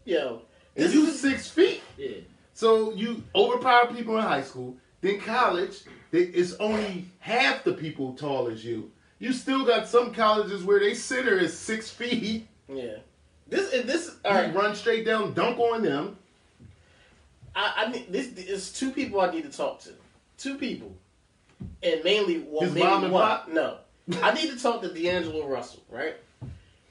Yo, and you six feet. Yeah. So you overpower people in high school. Then college, they, it's only half the people tall as you. You still got some colleges where they center is six feet. yeah. This is this. All You right, run straight down, dunk on them. I, I need this. Is two people I need to talk to. Two people, and mainly well, His maybe mom and one. pop? No, I need to talk to D'Angelo Russell. Right?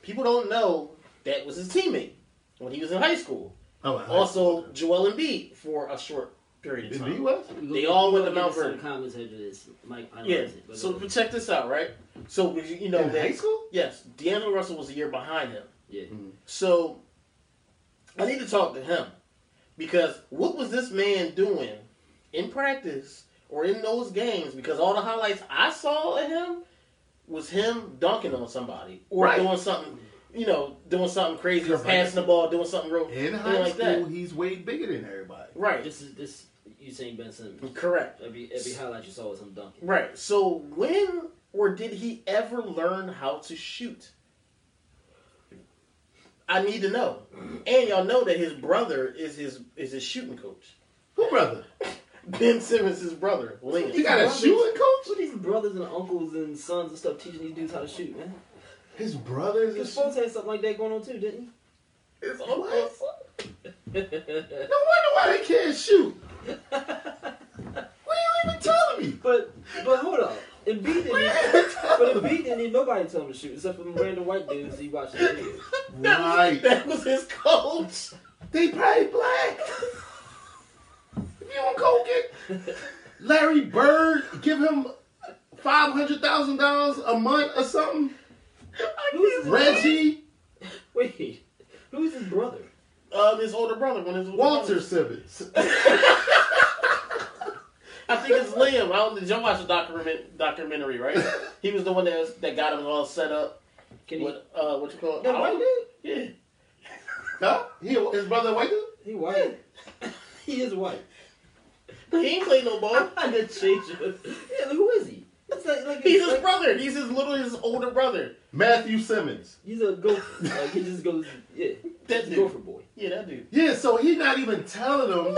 People don't know that was his teammate when he was in high school. Oh, Also, Joel Embiid for a short period of he time. was. We They all we went to gonna Montverde. comments after this. Mike, I Yeah. it, So go check this out, right? So you you know In that high school? yes, D'Angelo Russell was a year behind him. yeah. Mm-hmm. So I need to talk to him because what was this man doing in practice or in those games? Because all the highlights I saw of him was him dunking on somebody or Right. doing something, you know, doing something crazy, or Correct. passing the ball, doing something real In high like school, that. he's way bigger than everybody. Right. This is this. You saying Ben Simmons? Correct. Every every highlight you saw was him dunking. Right. So when or did he ever learn how to shoot? I need to know. And y'all know that his brother is his is his shooting coach. Who brother? Ben Simmons' his brother, Liam. He got a brothers- shooting coach. What these brothers and uncles and sons and stuff teaching these dudes how to shoot, man? His brothers? His shooting. folks had something like that going on too, didn't His uncle. he? No wonder why they can't shoot. What are you even telling me? but but hold up, Embiid didn't. What are you Need, even but telling me? Embiid didn't need nobody tell him to shoot except for them random white dudes he watched the videos. Right. That was his coach. They probably black. If you don't go get Larry Bird, give him five hundred thousand dollars a month or something. Who's Reggie Wait, who's his brother? Um, his older brother. When his older Walter brother- Simmons. I think it's Liam. I don't. Did y'all watch the document, documentary? Right. He was the one that was, that got him all set up. Can he? What uh, what you call it? That white dude? Yeah. Huh? He, his brother white dude? He white. he is white. He ain't play no ball. I didn't change it. Yeah, who is he? It's like, like He's like, his brother. He's his little his older brother. Matthew Simmons. He's a gopher. Like he just goes, yeah, That dude. gopher boy. Yeah, that dude. Yeah, so he not even telling them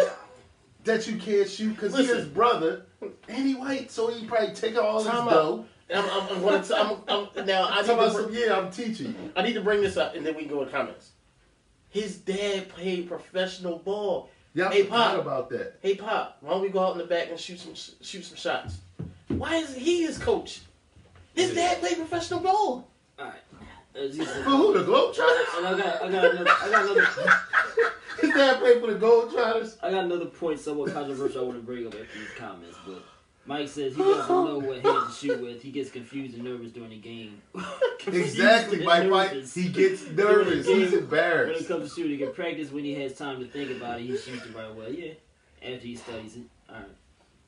that you can't shoot because he's his brother and he white, so he probably take all his Time out. dough. I'm, I'm, I'm going to. I'm, I'm, now I I need, talk about to, some, yeah, I'm teaching you. I need to bring this up, and then we can go to comments. His dad played professional ball. Y'all Hey, forgot Pop. about that. Hey, Pop, why don't we go out in the back and shoot some shoot some shots? Why is he his coach? His Yeah. dad played professional ball. All right. As you said- For who? The Globetrotters? And I got, I got another, I got another, His dad played for the Globetrotters. I got another point somewhat controversial I want to bring up after these comments, but Mike says he doesn't know what hand to shoot with. He gets confused and nervous during the game. Exactly, and Mike He gets nervous. He's embarrassed When it comes to shooting, in practice, when he has time to think about it, he shoots it right away. Yeah, after he studies it. All right.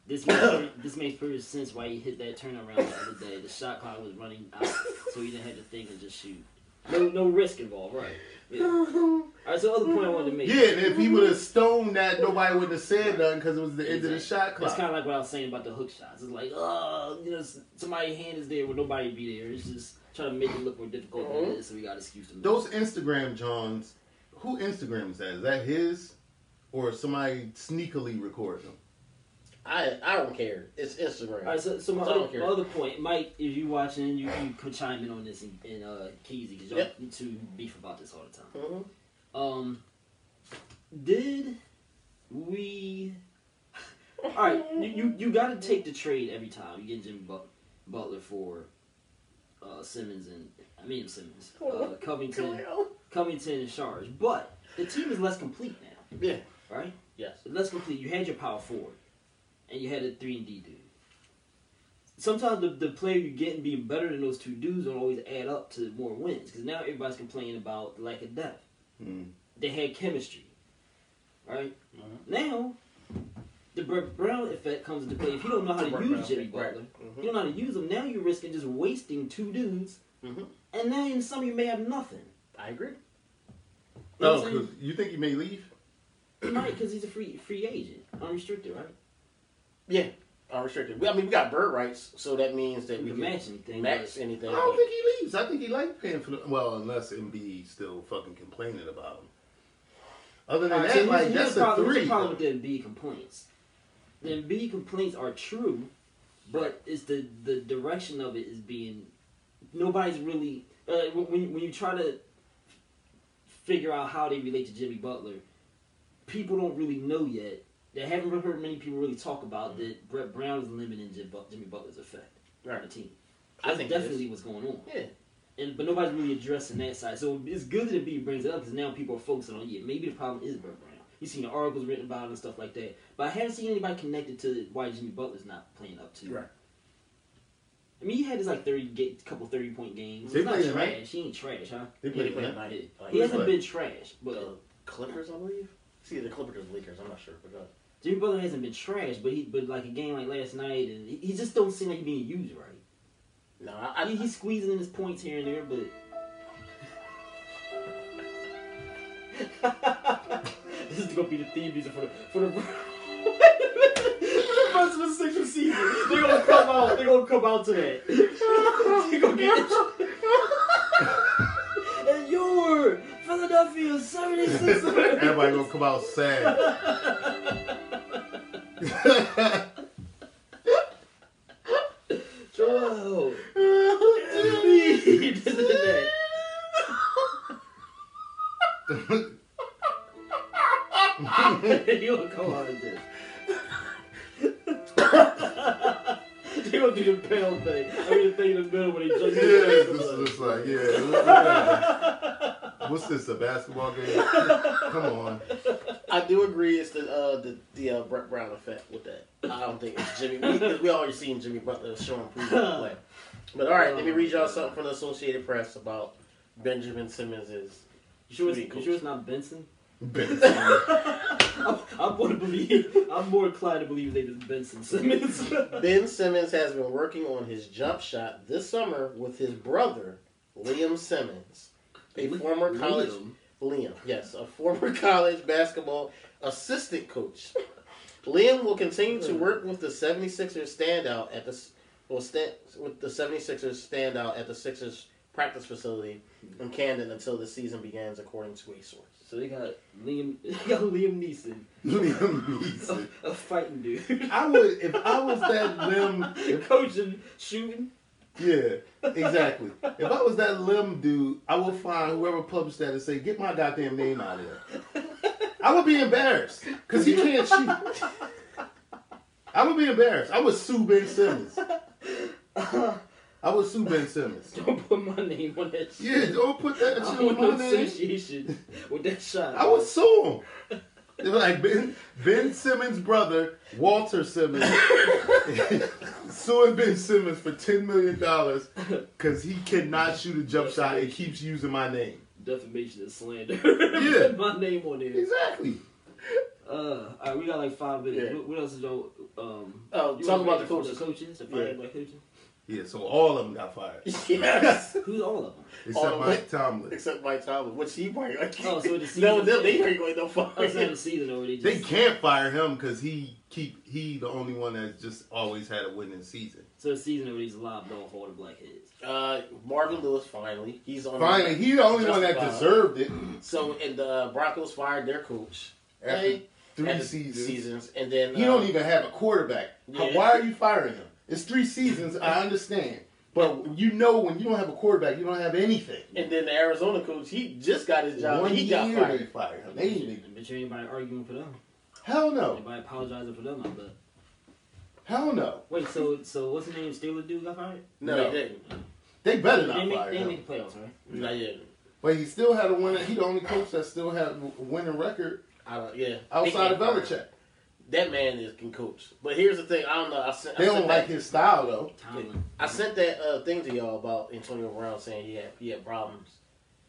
This makes perfect, this makes perfect sense why he hit that turnaround the other day. The shot clock was running out, so he didn't have to think and just shoot. No, no risk involved, right? Yeah. All right. So, other point I wanted to make. Yeah, and if he would have stoned that, nobody wouldn't have said nothing because it was the end of the shot clock. It's kind of like what I was saying about the hook shots. It's like, oh, you know, s- somebody's hand is there where nobody be there. It's just trying to make it look more difficult than it mm-hmm. is, so we got to excuse them. Those Instagram Johns, who Instagram is that? Is that his or somebody sneakily recording them? I I don't care. It's Instagram. All right, so, so my, I don't other, care. my other point, Mike, if you watching, you, you could chime in on this and, and uh, Keezy, because y'all Yep. need to beef about this all the time. Mhm. Um, did we? All right, you you, you got to take the trade every time you get Jimmy But- Butler for uh, Simmons and I mean Simmons, uh, Covington, Covington and Saric, but the team is less complete now, Yeah. right? Yes. Less complete. You had your power forward, and you had a three and D dude. Sometimes the, the player you get being better than those two dudes don't always add up to more wins because now everybody's complaining about the lack of depth Hmm. they had chemistry, right? Mhm. Now, the Brett Brown effect comes into play. If you don't know how to Brett use Brown Jimmy effect, right. Butler, Mhm. you don't know how to use him. Now you're risking just wasting two dudes, Mhm. and now in some you may have nothing. I agree. You know Oh, what I'm saying? because you think he may leave? He might because he's a free free agent, unrestricted, right? Yeah. Unrestricted. We- I mean, we got bird rights, so that means that We we can can match anything. max but- anything. I don't think he leaves. I think he likes paying for the. Well, unless Embiid still fucking complaining about him. Other than All right, that, so here's- like here's that's the a problem, here's three. the problem with the Embiid complaints. The Embiid complaints are true, but it's the the direction of it is being nobody's really uh, when when you try to figure out how they relate to Jimmy Butler, people don't really know yet. They haven't heard many people really talk about that Brett Brown is limiting Jim Bu- Jimmy Butler's effect on Right. the team. I That's think definitely what's going on. Yeah. And but nobody's really addressing that side. So it's good that B brings it up because now people are focusing on yeah maybe the problem is Brett Brown. You've seen the articles written about it and stuff like that. But I haven't seen anybody connected to why Jimmy Butler's not playing up to. Right. I mean, he had his like thirty ga- couple thirty point games. They He's not trash. tonight? He ain't trash, huh? They Yeah, play they play tonight. tonight. Yeah. Like, He hasn't play. been trash, but the Clippers, I believe. See, the Clippers or the Lakers. I'm not sure. But uh, Jimmy Butler hasn't been trash. But he but like a game like last night, and he, he just don't seem like he's being used right. no, I, He, he's squeezing in his points here and there, but. this is gonna be the theme music for the for the, for the rest of the Sixers season. They're gonna come out. They're gonna come out to that. They're gonna get and your Philadelphia 76ers. Everybody gonna come out sad. Joel. Embiid. This and that. you gonna come out of this. they gonna do the pale thing. I mean the thing in the middle when he jumps yeah, this is like yeah. What's this? A basketball game? Come on. I do agree. It's the uh, the the uh, Brett Brown effect with that. I don't think it's Jimmy. We, we already seen Jimmy Butler showing proven play. But all right, let me read y'all something from the Associated Press about Benjamin Simmons's. You sure, it's, you sure it's not Benson? Benson. I'm, I'm more to believe. I'm more inclined to believe name is Benson Simmons. Ben Simmons has been working on his jump shot this summer with his brother, Liam Simmons, a former college Liam. Liam, yes, a former college basketball assistant coach. Liam will continue to work with the 76ers standout at the will stand with the 76ers standout at the Sixers practice facility in Camden until the season begins, according to a source. So they got Liam, they got Liam Neeson, Liam Neeson. a, a fighting dude. I would if I was that Liam coaching, shooting. yeah, exactly. If I was that limb dude, I would find whoever published that and say, "Get my goddamn name out of there." I would be embarrassed because he can't shoot. I would be embarrassed. I would sue Ben Simmons. I would sue Ben Simmons. Don't put my name on that shit. Yeah, don't put that shit on my no name. association with that shot. I would sue him. They were like Ben Ben Simmons' brother, Walter Simmons, suing Ben Simmons for ten million dollars because he cannot shoot a jump shot and keeps using my name. defamation and slander. Yeah. Put my name on there. Exactly. Uh, all right, we got like five minutes. Yeah. What, what else is y'all? Um, Oh, you talk wanna about the coaches. The coaches, the Yeah. coaches. Yeah, so all of them got fired yes. Who's all of them? except All Mike them. Tomlin. Except Mike Tomlin, which he probably like. Oh, so the no, season- them, they ain't going no Outside fire. the season already. They can't fire him because he keep he the only one that's just always had a winning season. So the season already's lobbed off all the blackheads. Uh, Marvin Lewis finally, he's on. Finally, he the only one that Justified. deserved it. So and the uh, Broncos fired their coach After Hey, three seasons. seasons, and then He uh, don't even have a quarterback. How- Yeah. Why are you firing him? It's three seasons. I understand, but you know when you don't have a quarterback, you don't have anything. And then the Arizona coach, he just got his job. One and he got year they fired. fired him. They ain't even- But you ain't anybody arguing for them. hell no, Anybody apologizing for them? I bet. hell no. Wait, so so what's the name? Steeler dude got fired? No, No. he didn't. They better They not make, fire they him. make the playoffs, right? Not yet. But he still had a winning. He the only coach that still had a winning record I don't, yeah. outside of can't. Belichick. That man is can coach. But here's the thing. I don't know. I sent. They I don't sent like that, his style though. Tomlin. I sent that uh, thing to y'all about Antonio Brown saying he had he had problems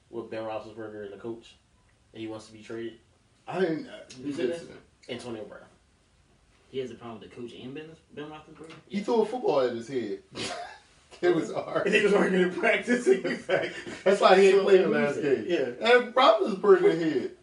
with Ben Roethlisberger and the coach, and he wants to be traded. I didn't. uh, Who said that? Antonio Brown. He has a problem with the coach and Ben Ben Roethlisberger. He threw a football at his head. it was hard. He was working in practice. That's why he ain't So, played the last game. Yeah. And Roethlisberger hit.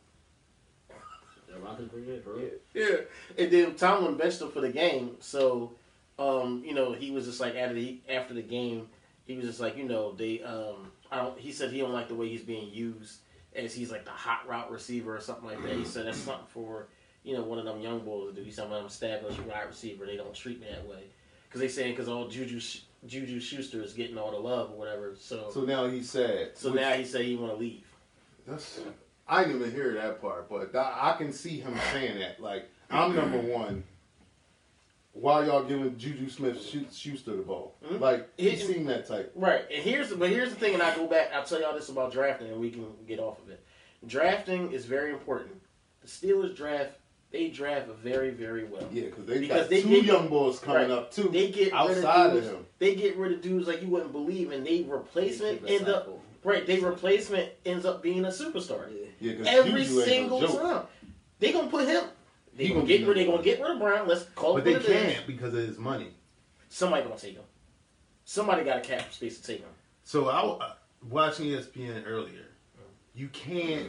The Roethlisberger, for real. Yeah, and then Tomlin benched him for the game. So, um, you know, he was just like after the after the game, he was just like, you know, they. Um, I don't. He said he don't like the way he's being used as he's like the hot route receiver or something like that. He said that's something for you know one of them young boys to do. He said I'm established wide receiver. They don't treat me that way because they saying because all Juju Juju Schuster is getting all the love or whatever. So So now he said. so Which- now he said he want to leave. That's, I didn't even hear that part, but I, I can see him saying that. Like, I'm number one. Why y'all giving Juju Smith Schuster the ball? Mhm. Like, he's He- seemed that type. Right, and here's but here's the thing, and I go back. I'll tell y'all this about drafting, and we can get off of it. Drafting is very important. The Steelers draft; they draft very, very well. Yeah, because they Because got they two get- young boys coming right. up too. They get outside rid of of dudes. him. They get rid of dudes like you wouldn't believe, and they replacement They end up right. They replacement ends up being a superstar Yeah. Yeah, 'cause every Juju ain't no single time. They gonna put him. They He gonna gonna get rid. They gonna get rid of Brown. Let's call But it they what can't because of his money. Somebody gonna take him. Somebody got a cap space to take him. So I uh, watching ESPN earlier. You can't.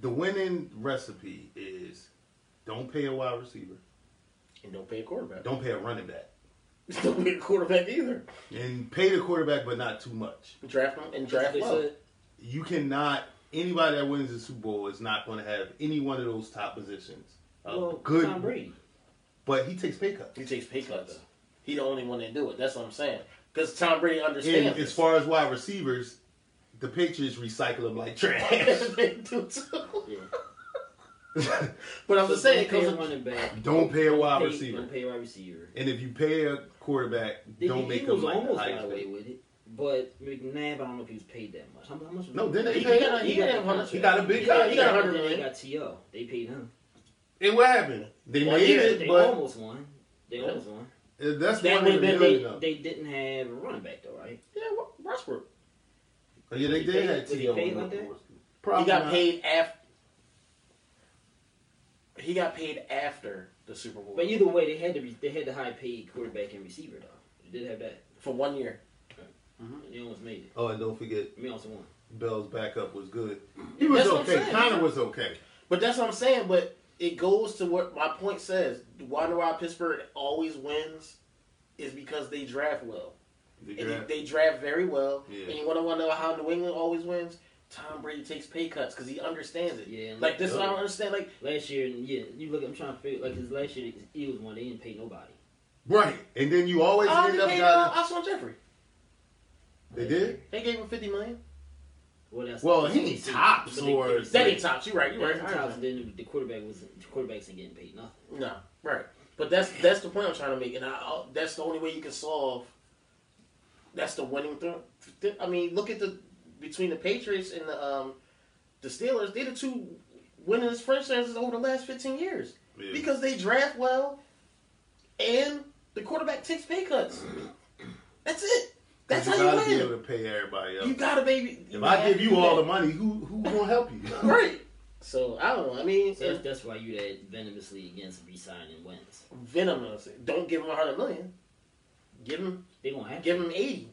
The winning recipe is don't pay a wide receiver, And don't pay a quarterback. don't pay a running back, Don't pay a quarterback either. and pay the quarterback, but not too much. Draft him and draft low. You cannot. Anybody that wins the Super Bowl is not going to have any one of those top positions. Uh, Well, good, Tom Brady. but he takes pay cuts. He takes pay cuts. He the only one that do it. That's what I'm saying. Because Tom Brady And understands. as this. far as wide receivers, the Patriots recycle them like trash. they do too. Yeah. But I'm just saying, don't pay a running back. Don't pay a wide pay- receiver. Don't pay a wide receiver. and if you pay a quarterback, The don't make Eagles them like the almost got away paid. with it, but McNabb, I don't know if he was paid that much. How, how much? No, he? then they he, paid. got, he, got, hundred- He got a big he got, he got contract. 100 they got To. They paid him. And what happened? They Well, made it, They but almost won. They almost won. that's That one would've been million, though. They didn't have a running back though, right? Yeah, well, Westbrook. Oh, yeah, they Was did have T.O. paid on like the that? board. He got not. paid after. He got paid after the Super Bowl But either way, they had to be, they had the high paid quarterback and receiver though. They did have that. for one year. And mm-hmm. they almost made it. Oh, and don't forget, I mean, also won. Bell's backup was good. He was That's what I'm okay. Conner was okay. But that's what I'm saying. But it goes to what my point says. Why do why Pittsburgh always wins is because they draft well. They And draft- they, they draft very well. Yeah. And you want to know how New England always wins? Tom Brady takes pay cuts because he understands it. Yeah, Like this, is what I don't understand. Like Last year, and yeah, you look. I'm trying to figure like his last year, the Eagles won. They didn't pay nobody. right, and then you always oh, end they up paid uh, got. Alshon Jeffery. They did. They gave him fifty million. Well, that's Well, he what ain't tops But they- or- they- That ain't tops. You're right. You're Yeah, right. some tops, and then the quarterback was the quarterbacks ain't getting paid nothing. No, right. But that's that's the point I'm trying to make, and I, I, that's the only way you can solve. That's the winning thing. I mean, look at the between the Patriots and the um, the Steelers. They're the two winningest franchises over the last 15 years Yeah. because they draft well, and the quarterback takes pay cuts. That's it. That's you how gotta you be able to pay everybody else. You gotta, baby. if I give you all the money, who who gonna help you? right. So I don't know. I mean, So that's, that's why you that venomously against re-signing Wentz. venomous. Don't give him a hundred million. Give him They gonna have Give to. him 80.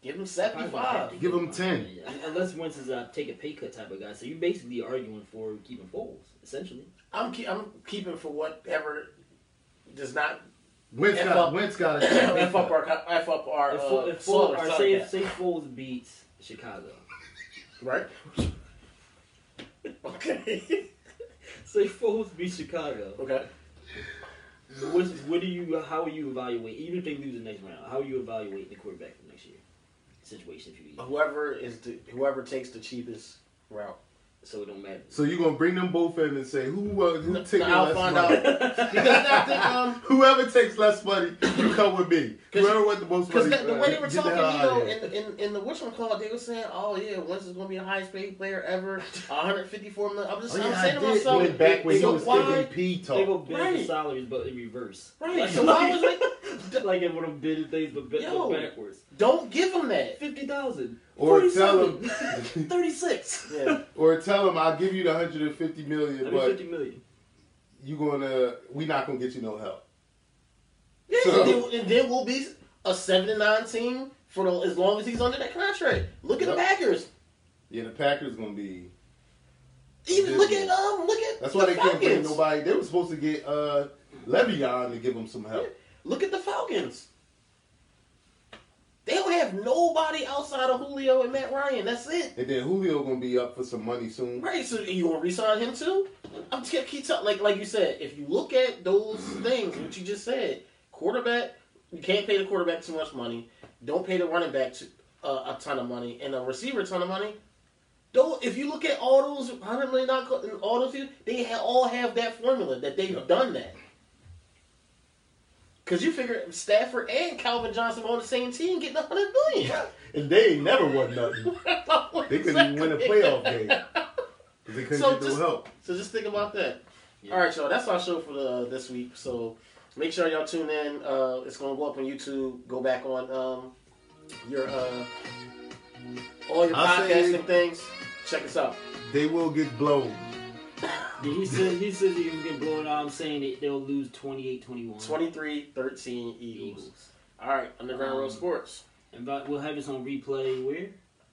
Give him Probably gonna 75. Give him him 10. money. Unless Wentz is a take a pay cut type of guy. So you're basically arguing for keeping Foles, essentially. I'm keep, I'm keeping for whatever does not Wentz F got up. Wentz got F a up our F up our if, uh, Fo- if Foles, or say, if, say Foles beats Chicago. right? okay. say Foles beats Chicago. okay. What, what do you? How are you evaluate? Even if they lose the next round, how are you evaluating the quarterback for next year situation? If you Whoever is the whoever takes the cheapest route. so it don't matter. So you gonna bring them both in and say who uh, who No, taking I'll less find money? out. Because I think um Whoever takes less money, you come with me. 'Cause- Whoever with the most money, Because the, the way they were get the talking, you know, of in, in, in the whatchamacallit, they were saying, oh, yeah, Wentz is going to be the highest paid player ever, 154 million. I'm just Oh, I'm saying I to myself, went back when they he was why? MVP They go talk. Right. salaries, but in reverse. Right, Like, so why was like, like in one of them things, but Yo. backwards. don't give him that. Fifty thousand. Or tell him, Thirty-six. Yeah. or tell him I'll give you the 150 I million, but fifty million. you gonna we not gonna get you no help. Yeah, So- and, then, and then we'll be a 7 and 9 team for the, as long as he's under that contract. Look at the Packers. Yeah, the Packers gonna be. Even look at um, look at That's why the they can't bring nobody. They were supposed to get uh Le'Veon to give them some help. Look at the Falcons. They don't have nobody outside of Julio and Matt Ryan. That's it. And then Julio gonna be up for some money soon. Right, so you gonna resign him too? I'm keep, keep tell, like like you said, if you look at those things, what you just said, quarterback, you can't pay the quarterback too much money. Don't pay the running back too, uh, a ton of money, and a receiver a ton of money. Though, if you look at all those hundred million dollar, all those, people, they ha- all have that formula that they've Yeah. done that. Cause you figure Stafford and Calvin Johnson on the same team getting a hundred million. And they ain't never won nothing. They couldn't even win a playoff game. 'Cause They couldn't So get no just- help. So just think about that. Yeah. All right, y'all. That's our show for the this week. So make sure y'all tune in. Uh, it's gonna go up on YouTube. Go back on um, your uh, all your I say- podcasting things. Check us out. They will get blown. He said he says he was getting blown out. I'm saying they, they'll lose 28-21. 23-13 Eagles. Eagles. All right, Underground Road Um, Sports. And but we'll have this on replay where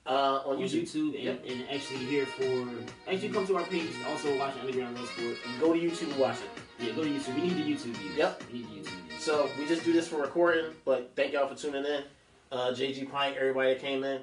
Uh, on on YouTube. YouTube, and, Yep. and actually here for actually come to our page. Also watch Underground Road Sport. Go to YouTube and watch it. Yeah, go to YouTube. We need the YouTube views. Yep. We need the YouTube views. So we just do this for recording, but thank y'all for tuning in. Uh, JG Pine, everybody that came in.